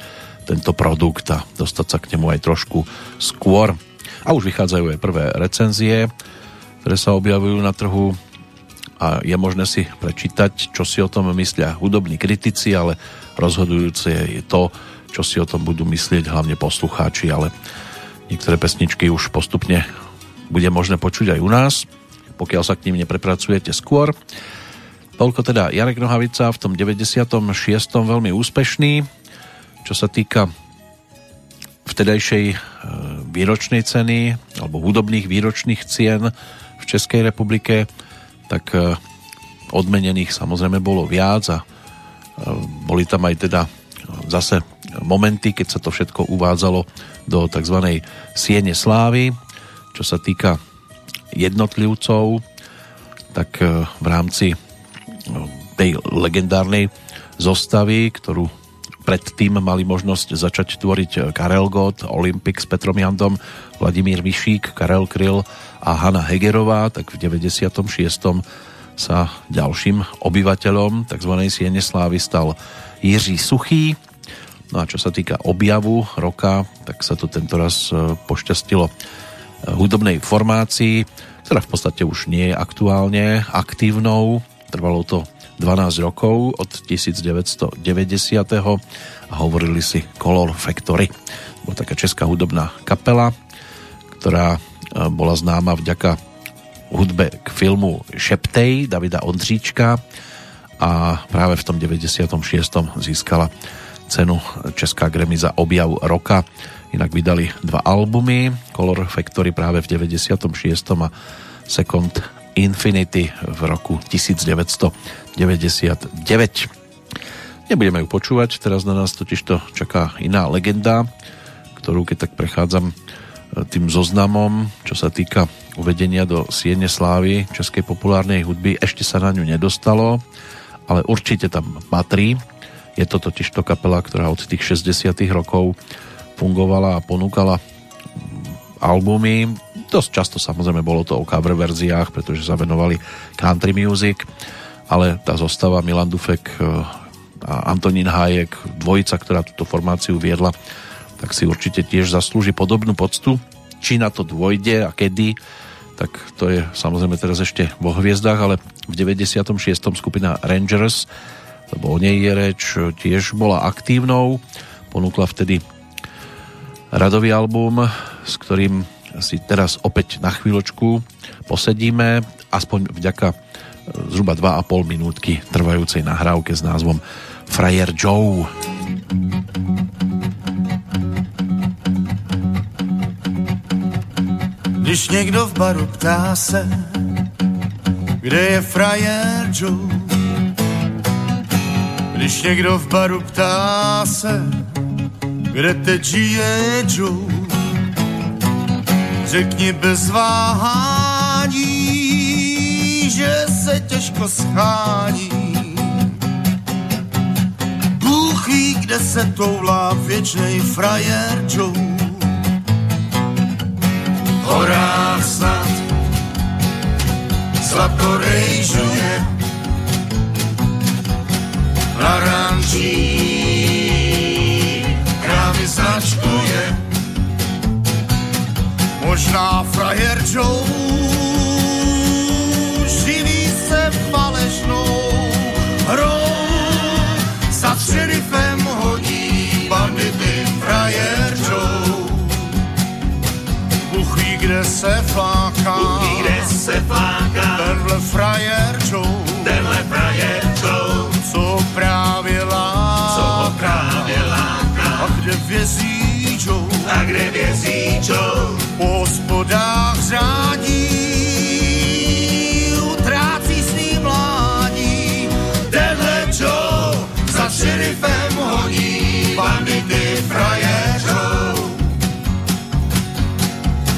tento produkt a dostať sa k nemu aj trošku skôr. A už vychádzajú aj prvé recenzie, ktoré sa objavujú na trhu a je možné si prečítať, čo si o tom myslia hudobní kritici, ale rozhodujúce je to, čo si o tom budú myslieť hlavne poslucháči, ale niektoré pesničky už postupne bude možné počuť aj u nás, pokiaľ sa k ním neprepracujete skôr. Toľko teda Jarek Nohavica v tom 96. veľmi úspešný. Čo sa týka vtedajšej e, výročnej ceny alebo hudobných výročných cien v Českej republike, tak e, odmenených samozrejme bolo viac a e, boli tam aj teda zase momenty, keď sa to všetko uvádzalo do tzv. siene slávy. Čo sa týka jednotlivcov, tak v rámci tej legendárnej zostavy, ktorú Predtým mali možnosť začať tvoriť Karel Gott, Olympik s Petrom Jandom, Vladimír Vyšík, Karel Kryl a Hanna Hegerová, tak v 96. sa ďalším obyvateľom tzv. Siene Slávy stal Jiří Suchý. No a čo sa týka objavu roka, tak sa to tento raz e, pošťastilo e, hudobnej formácii, ktorá v podstate už nie je aktuálne aktívnou. Trvalo to 12 rokov od 1990. a hovorili si Color Factory. Bola taká česká hudobná kapela, ktorá e, bola známa vďaka hudbe k filmu Šeptej Davida Ondříčka a práve v tom 96. získala cenu Česká Grammy za objav roka. Inak vydali dva albumy, Color Factory práve v 96. a Second Infinity v roku 1999. Nebudeme ju počúvať, teraz na nás totiž to čaká iná legenda, ktorú keď tak prechádzam e, tým zoznamom, čo sa týka uvedenia do Siene Slávy českej populárnej hudby, ešte sa na ňu nedostalo, ale určite tam patrí. Je to totiž to kapela, ktorá od tých 60 rokov fungovala a ponúkala albumy, Dosť často samozrejme bolo to o cover verziách, pretože sa venovali country music, ale tá zostava Milan Dufek e, a Antonín Hájek, dvojica, ktorá túto formáciu viedla, tak si určite tiež zaslúži podobnú poctu. Či na to dôjde a kedy, tak to je samozrejme teraz ešte vo hviezdách, ale v 96. skupina Rangers, lebo o nej je reč, tiež bola aktívnou, ponúkla vtedy radový album, s ktorým si teraz opäť na chvíľočku posedíme, aspoň vďaka e, zhruba 2,5 minútky trvajúcej nahrávke s názvom Frajer Joe. Když někdo v baru ptá se, kde je frajer Joe, když někdo v baru ptá se, kde teď žije Joe, Řekni bez váhání, že se těžko schání. Bůh ví, kde se toulá věčnej frajer Joe. V horách snad zlato rejžuje na rančí krávy značkuje. Možná frajer Joe. Živí se falešnou hrou. Za šerifem hodí bandity frajer Joe. Bůh ví, kde se fláká, Bůh ví, kde se fláká, tenhle frajer právě láká, co ho právě láká, a kde vězí Joe, a kde vězí Joe, po hospodách řádí, utrácí svý mládí. Tenhle Joe za šerifem honí bandity frajerou.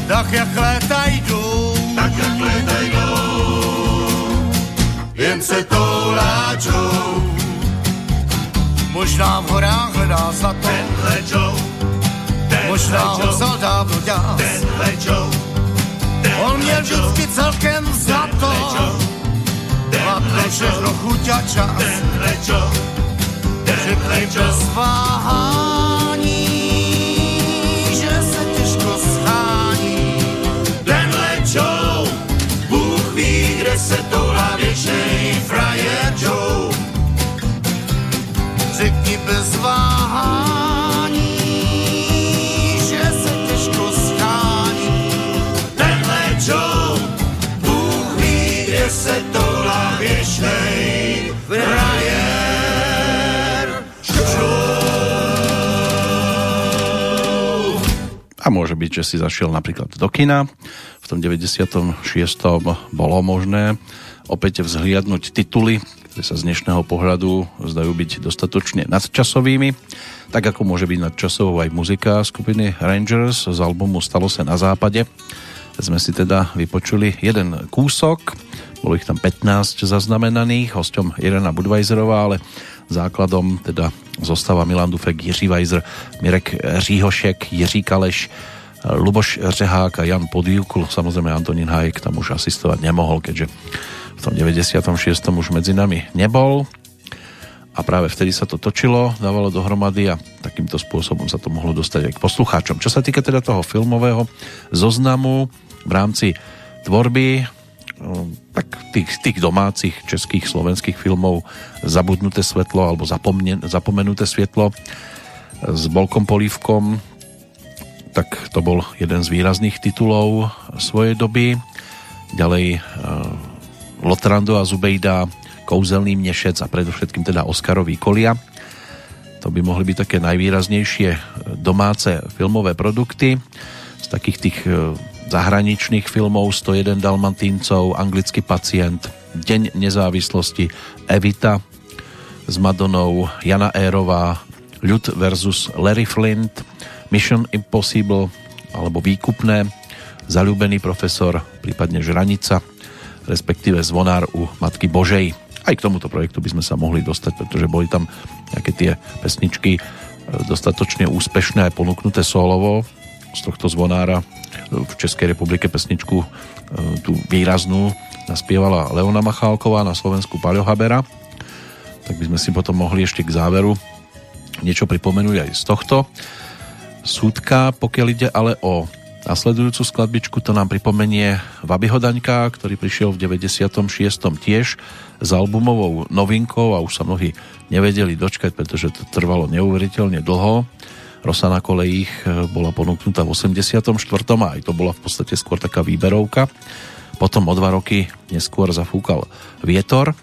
Tak jak léta jdou, tak jak léta jdou, jen se toulá Joe. Možná v horách hledá zlato, tenhle Joe, tenhle možná ho Joe, vzal dávno děs. tenhle Joe, On měl vždycky celkem za to, hladko všechno chuť a čas, tenhle Joe, tenhle řekni Joe, bez váhání, bez váhání, že se těžko schání. tenhle Joe, Bůh ví, kde se toulá věčnej frajer A môže byť, že si zašiel napríklad do kina. V tom 96. bolo možné opäť vzhliadnúť tituly, ktoré sa z dnešného pohľadu zdajú byť dostatočne nadčasovými. Tak ako môže byť nadčasovou aj muzika skupiny Rangers z albumu Stalo sa na západe. Sme si teda vypočuli jeden kúsok, bolo ich tam 15 zaznamenaných, hosťom Irena Budweiserová, ale základom teda zostáva Milan Dufek, Jiří Weiser, Mirek Říhošek, Jiří Kaleš, Luboš Řehák a Jan Podívkul. Samozrejme Antonín Hajek tam už asistovať nemohol, keďže v tom 96. už medzi nami nebol a práve vtedy sa to točilo, dávalo dohromady a takýmto spôsobom sa to mohlo dostať aj k poslucháčom. Čo sa týka teda toho filmového zoznamu v rámci tvorby tak tých, tých domácich českých, slovenských filmov Zabudnuté svetlo alebo zapomne, Zapomenuté svetlo s Bolkom Polívkom tak to bol jeden z výrazných titulov svojej doby. Ďalej Lotrando a Zubejda Kouzelný mnešec a predovšetkým teda Oscarový kolia. To by mohli byť také najvýraznejšie domáce filmové produkty z takých tých zahraničných filmov 101 Dalmatíncov, Anglický pacient, Deň nezávislosti, Evita s Madonou, Jana Érová, Ľud versus Larry Flint, Mission Impossible alebo Výkupné, Zalúbený profesor, prípadne Žranica, respektíve Zvonár u Matky Božej. Aj k tomuto projektu by sme sa mohli dostať, pretože boli tam nejaké tie pesničky dostatočne úspešné aj ponúknuté solovo. Z tohto zvonára v Českej republike pesničku tú výraznú naspievala Leona Machálková na Slovensku Paľo Habera. Tak by sme si potom mohli ešte k záveru niečo pripomenúť aj z tohto. Súdka, pokiaľ ide ale o nasledujúcu skladbičku, to nám pripomenie Vabyho Daňka, ktorý prišiel v 96. tiež s albumovou novinkou a už sa mnohí nevedeli dočkať, pretože to trvalo neuveriteľne dlho Rosa na kolejích bola ponúknutá v 84. a aj to bola v podstate skôr taká výberovka. Potom o dva roky neskôr zafúkal Vietor,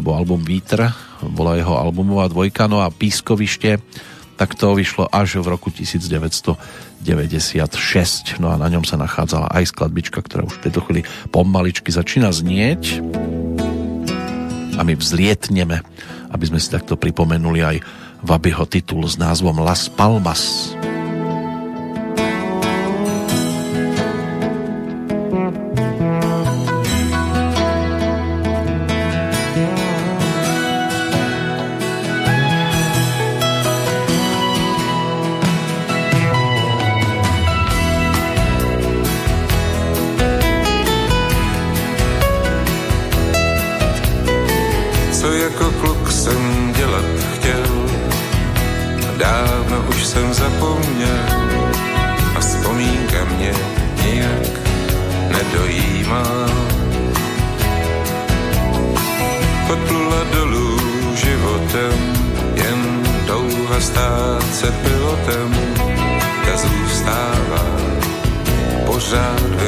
lebo album Vítr bola jeho albumová dvojka, no a Pískovište, tak to vyšlo až v roku 1996. No a na ňom sa nachádzala aj skladbička, ktorá už v tejto chvíli pomaličky začína znieť. A my vzlietneme, aby sme si takto pripomenuli aj Vabyho titul s názvom Las Palmas. co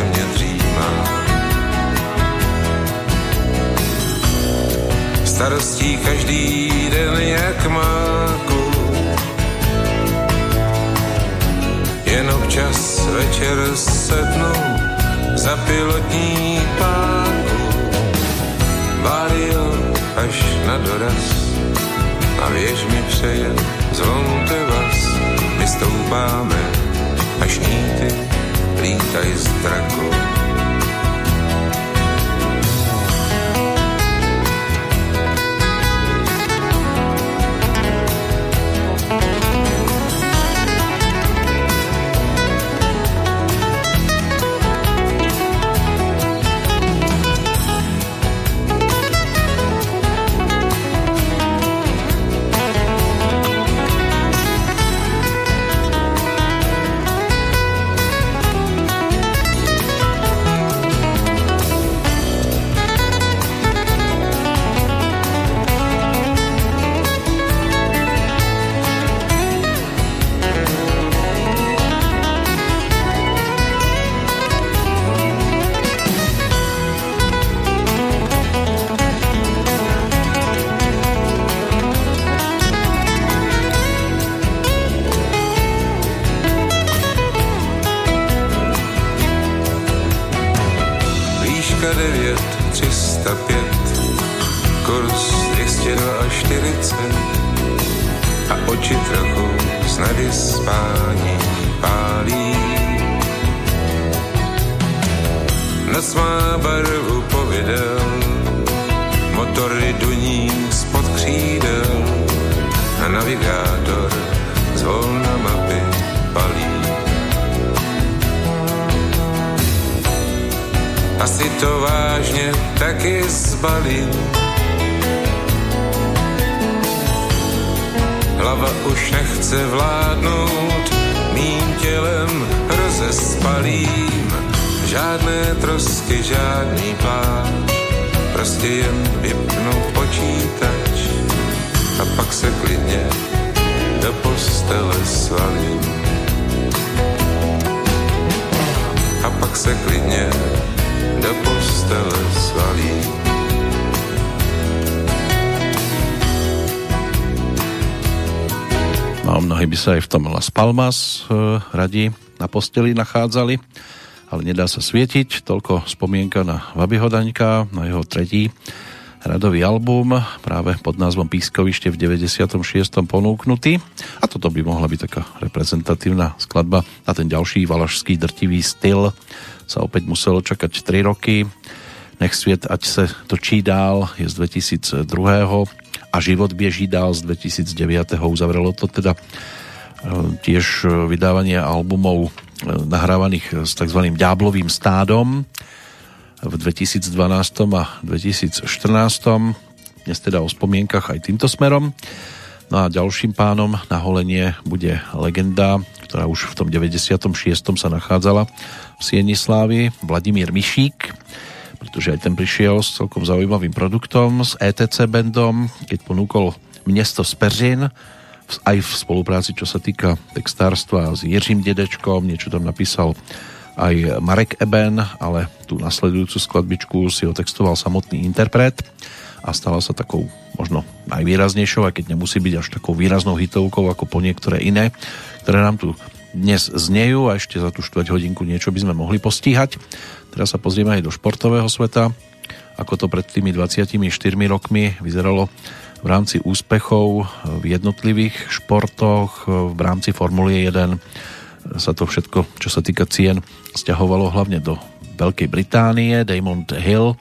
ve dřímá. starostí každý den jak máku. Jen občas večer sednu za pilotní páku. Vario až na doraz a věž mi přeje zvonte vás. My stoupáme až níty lítaj z sa aj v tom Las Palmas e, radi na posteli nachádzali, ale nedá sa svietiť. Toľko spomienka na Vabyho Daňka, na jeho tretí radový album, práve pod názvom Pískovište v 96. ponúknutý. A toto by mohla byť taká reprezentatívna skladba. Na ten ďalší valašský drtivý styl sa opäť muselo čakať 3 roky. Nech sviet, ať sa točí dál, je z 2002. A život bieží dál z 2009. Uzavrelo to teda tiež e, vydávanie albumov e, nahrávaných s tzv. Ďáblovým stádom v 2012 a 2014. Dnes teda o spomienkach aj týmto smerom. No a ďalším pánom na holenie bude legenda, ktorá už v tom 96. sa nachádzala v Sieni Slávy, Vladimír Mišík, pretože aj ten prišiel s celkom zaujímavým produktom, s ETC bandom, keď ponúkol Miesto z Peřin, aj v spolupráci, čo sa týka textárstva s Jiřím Dedečkom, niečo tam napísal aj Marek Eben, ale tú nasledujúcu skladbičku si otextoval samotný interpret a stala sa takou možno najvýraznejšou, aj keď nemusí byť až takou výraznou hitovkou ako po niektoré iné, ktoré nám tu dnes znejú a ešte za tú štvrť hodinku niečo by sme mohli postíhať. Teraz sa pozrieme aj do športového sveta, ako to pred tými 24 rokmi vyzeralo v rámci úspechov v jednotlivých športoch, v rámci Formulie 1 sa to všetko, čo sa týka cien, stiahovalo hlavne do Veľkej Británie. Damon Hill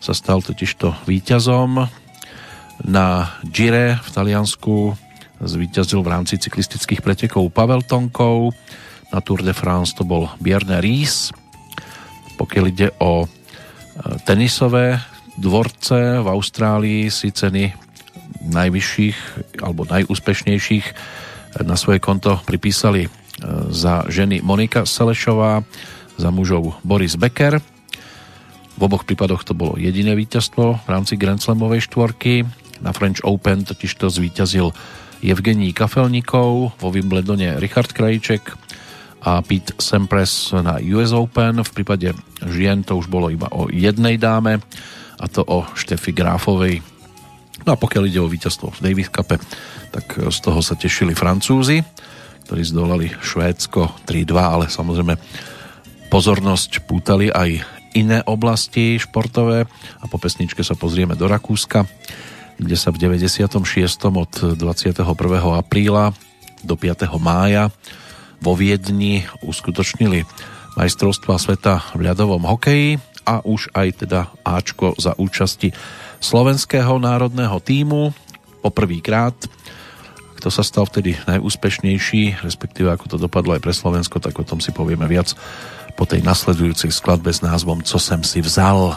sa stal totižto víťazom. Na Gire v Taliansku zvíťazil v rámci cyklistických pretekov Pavel Tonkov. Na Tour de France to bol Björn Ries. Pokiaľ ide o e, tenisové dvorce v Austrálii si ceny najvyšších alebo najúspešnejších na svoje konto pripísali e, za ženy Monika Selešová, za mužov Boris Becker. V oboch prípadoch to bolo jediné víťazstvo v rámci Grand Slamovej štvorky. Na French Open totiž to zvíťazil Evgení Kafelníkov, vo Wimbledone Richard Krajíček a Pete Sampras na US Open. V prípade žien to už bolo iba o jednej dáme a to o Štefi Gráfovej. No a pokiaľ ide o víťazstvo v Davis Cupe, tak z toho sa tešili Francúzi, ktorí zdolali Švédsko 3-2, ale samozrejme pozornosť pútali aj iné oblasti športové a po pesničke sa pozrieme do Rakúska, kde sa v 96. od 21. apríla do 5. mája vo Viedni uskutočnili majstrovstva sveta v ľadovom hokeji a už aj teda Ačko za účasti slovenského národného týmu poprvýkrát. Kto sa stal vtedy najúspešnejší, respektíve ako to dopadlo aj pre Slovensko, tak o tom si povieme viac po tej nasledujúcej skladbe s názvom Co sem si vzal.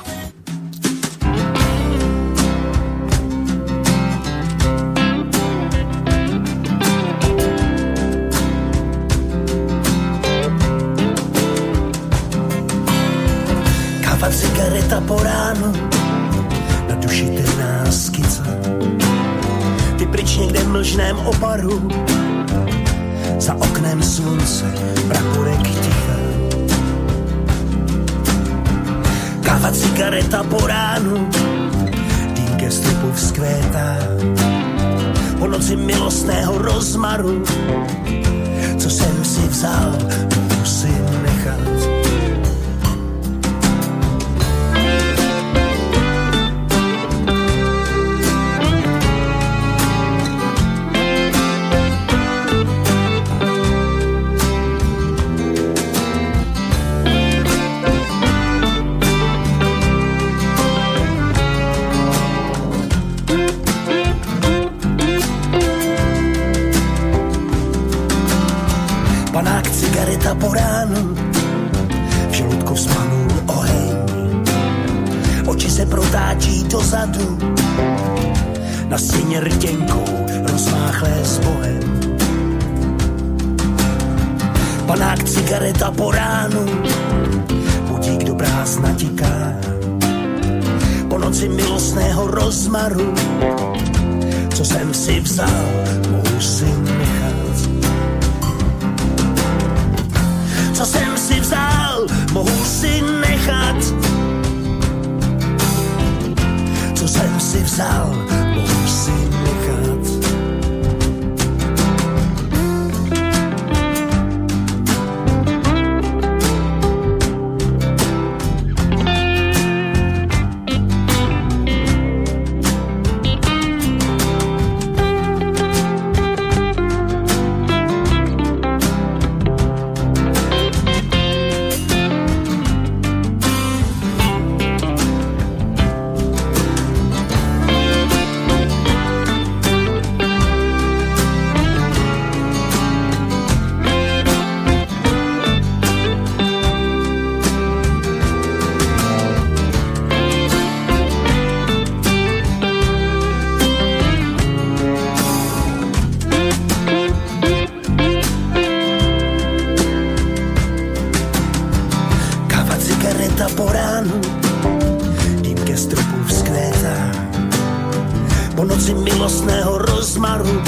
po noci milostného rozmaru,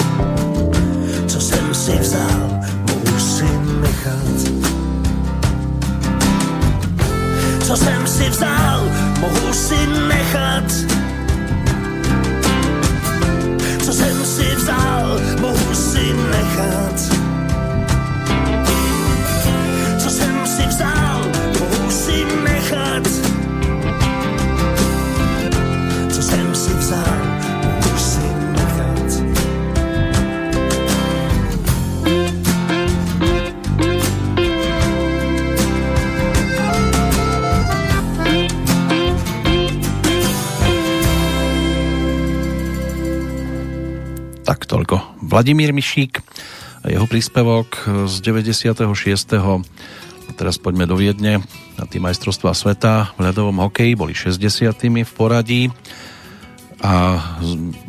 co jsem si vzal, mohu si nechat. Co jsem si vzal, mohu si nechat. Co jsem si vzal, mohu si nechat. Co jsem si vzal, Vladimír Mišík a jeho príspevok z 96. Teraz poďme do Viedne na tým majstrovstvá sveta v ľadovom hokeji. Boli 60. v poradí a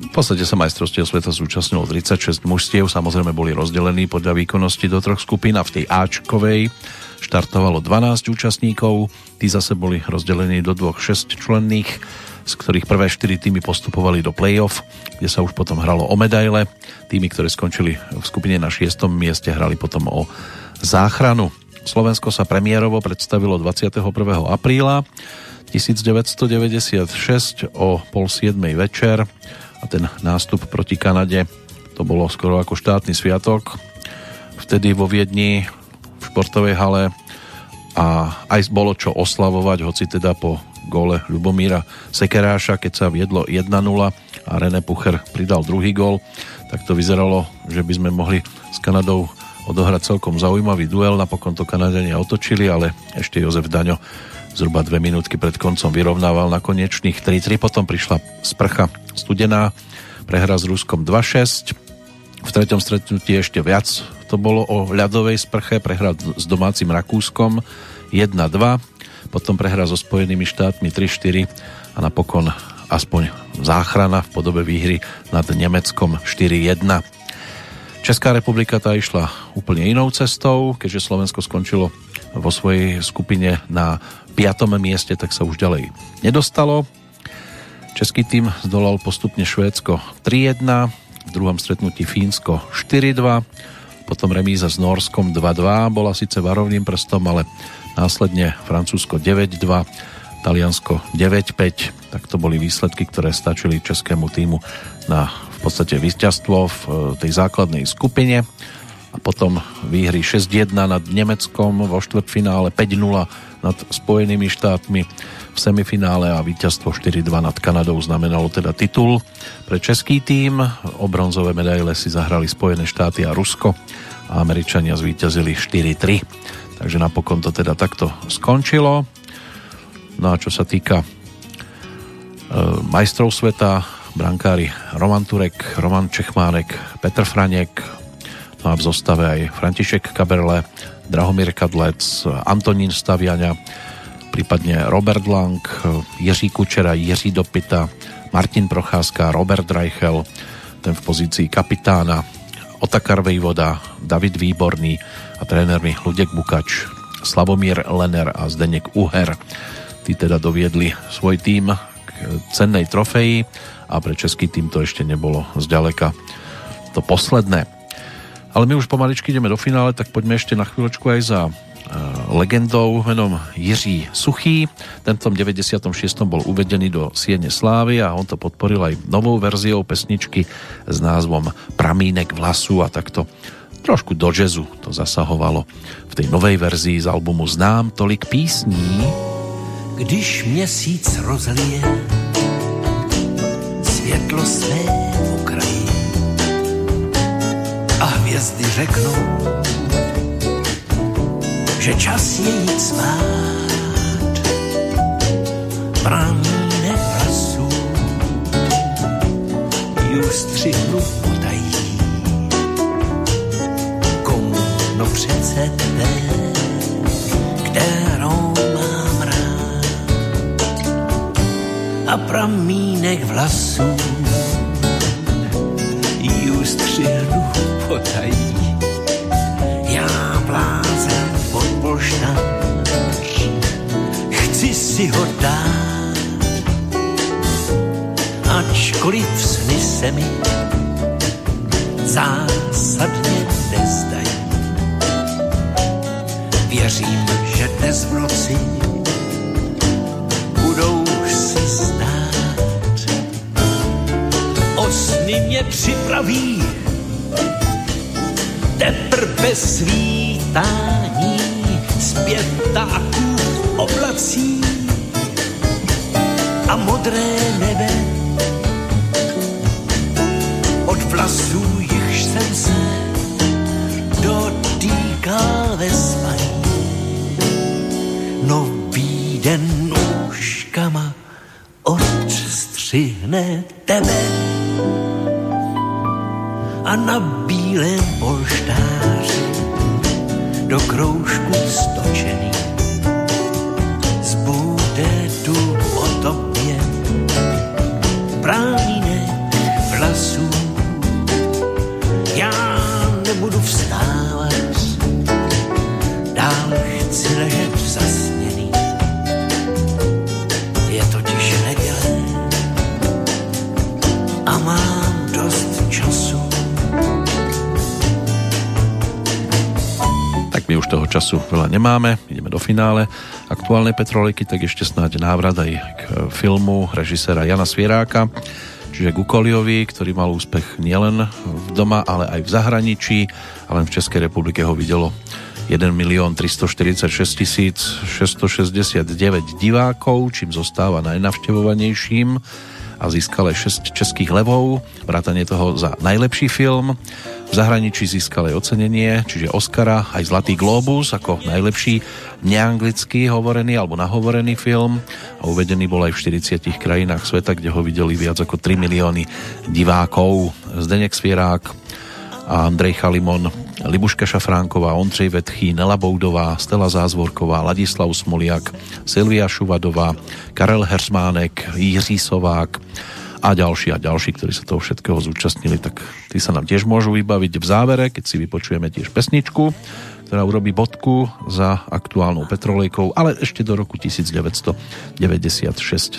v podstate sa majstrovstiev sveta zúčastnilo 36 mužstiev, samozrejme boli rozdelení podľa výkonnosti do troch skupín a v tej Ačkovej štartovalo 12 účastníkov, tí zase boli rozdelení do dvoch 6 členných, z ktorých prvé 4 týmy postupovali do play-off, kde sa už potom hralo o medaile. Týmy, ktoré skončili v skupine na 6. mieste, hrali potom o záchranu. Slovensko sa premiérovo predstavilo 21. apríla 1996 o pol 7. večer a ten nástup proti Kanade to bolo skoro ako štátny sviatok. Vtedy vo Viedni v športovej hale a aj bolo čo oslavovať, hoci teda po gole Ľubomíra Sekeráša, keď sa viedlo 1-0 a René Pucher pridal druhý gól, tak to vyzeralo, že by sme mohli s Kanadou odohrať celkom zaujímavý duel. Napokon to Kanadania otočili, ale ešte Jozef Daňo zhruba dve minútky pred koncom vyrovnával na konečných 3-3. Potom prišla sprcha studená, prehra s Ruskom 2-6. V treťom stretnutí ešte viac to bolo o ľadovej sprche, prehra s domácim Rakúskom 1-2, potom prehra so Spojenými štátmi 3-4 a napokon aspoň záchrana v podobe výhry nad Nemeckom 4-1. Česká republika tá išla úplne inou cestou, keďže Slovensko skončilo vo svojej skupine na 5. mieste, tak sa už ďalej nedostalo. Český tým zdolal postupne Švédsko 3-1, v druhom stretnutí Fínsko 4-2, potom remíza s Norskom 2-2, bola síce varovným prstom, ale následne Francúzsko 9-2, Taliansko 9-5, tak to boli výsledky, ktoré stačili českému týmu na v podstate víťazstvo v e, tej základnej skupine a potom výhry 6-1 nad Nemeckom vo štvrtfinále 5-0 nad Spojenými štátmi v semifinále a víťazstvo 4-2 nad Kanadou znamenalo teda titul pre český tým. O bronzové medaile si zahrali Spojené štáty a Rusko a Američania zvíťazili 4-3. Takže napokon to teda takto skončilo. No a čo sa týka e, majstrov sveta, brankári Roman Turek, Roman Čechmánek, Petr Franek, no a v zostave aj František Kaberle, Drahomír Kadlec, Antonín Staviania, prípadne Robert Lang, Jiří Kučera, Jiří Dopita, Martin Procházka, Robert Reichel, ten v pozícii kapitána, Otakar Vejvoda, David Výborný a trénermi Ludek Bukač, Slavomír Lener a Zdenek Uher. Tí teda doviedli svoj tým k cennej trofeji a pre český tým to ešte nebolo zďaleka to posledné. Ale my už pomaličky ideme do finále, tak poďme ešte na chvíľočku aj za e, legendou menom Jiří Suchý. Tento 96. bol uvedený do Siene Slávy a on to podporil aj novou verziou pesničky s názvom Pramínek vlasu a takto trošku do jazzu to zasahovalo v tej novej verzii z albumu Znám tolik písní. Když měsíc rozlije světlo své okraji a hvězdy řeknou, že čas je jít spát. Pranínek vlasů střihnu No přece té, kterou mám rád. A pramínek vlasů střihnu potají. Já blázen od polštář, chci si ho dát, ačkoliv sny se mi zásadně nezdají. Věřím, že dnes v noci budou si stát. O sny mě připraví teprve svítání zpětáků oblací a modré nebe od vlasů, Den nůžkama odstřihne tebe a na bílém polštáři do kroužku stočený. Toho času veľa nemáme, ideme do finále aktuálnej Petroliky, tak ešte snáď návrat aj k filmu režisera Jana Svieráka, čiže Gukoliovi, ktorý mal úspech nielen v doma, ale aj v zahraničí a v Českej republike ho videlo 1 milión 346 669 divákov, čím zostáva najnavštevovanejším a získal aj 6 českých levov, vrátanie toho za najlepší film. V zahraničí získal aj ocenenie, čiže Oscara, aj Zlatý Globus ako najlepší neanglicky hovorený alebo nahovorený film a uvedený bol aj v 40 krajinách sveta, kde ho videli viac ako 3 milióny divákov. Zdenek Svierák a Andrej Chalimon, Libuška Šafránková, Ondřej Vetchý, Nela Boudová, Stela Zázvorková, Ladislav Smoliak, Silvia Šuvadová, Karel Hersmánek, Jiří Sovák, a ďalší a ďalší, ktorí sa toho všetkého zúčastnili, tak tí sa nám tiež môžu vybaviť v závere, keď si vypočujeme tiež pesničku, ktorá urobí bodku za aktuálnou petrolejkou, ale ešte do roku 1996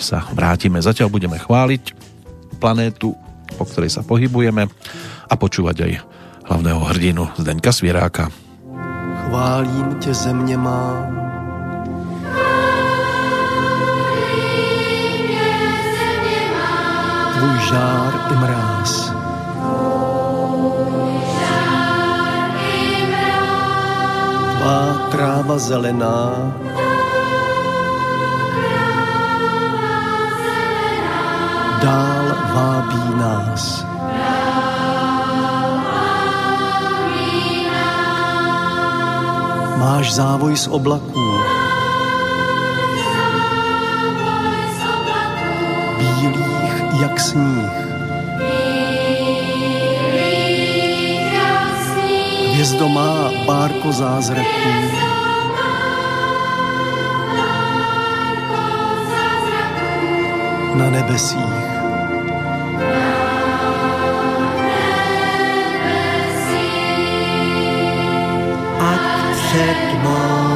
sa vrátime. Zatiaľ budeme chváliť planétu, po ktorej sa pohybujeme a počúvať aj hlavného hrdinu Zdeňka Svieráka. Chválím tě země má, tvůj žár i mráz. Tvá tráva zelená, dál vábí nás. Máš závoj z oblaků, jak sníh. Hvězdo má bárko zázraků, na nebesích. Ať před mou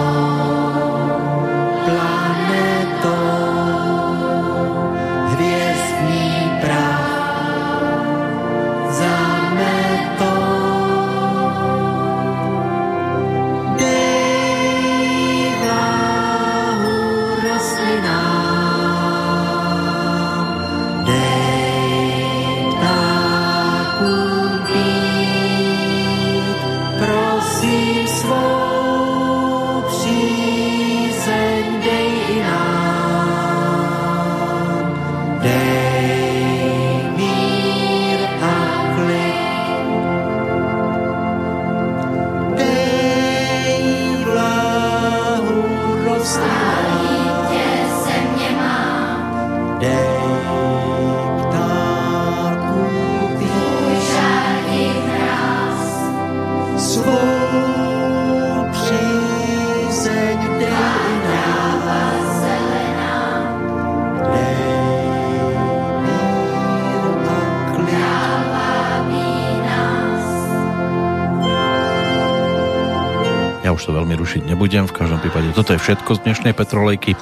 nebudem, v každom prípade toto je všetko z dnešnej Petrolejky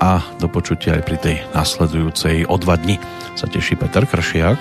a do počutia aj pri tej nasledujúcej o dva dni sa teší Peter Kršiak.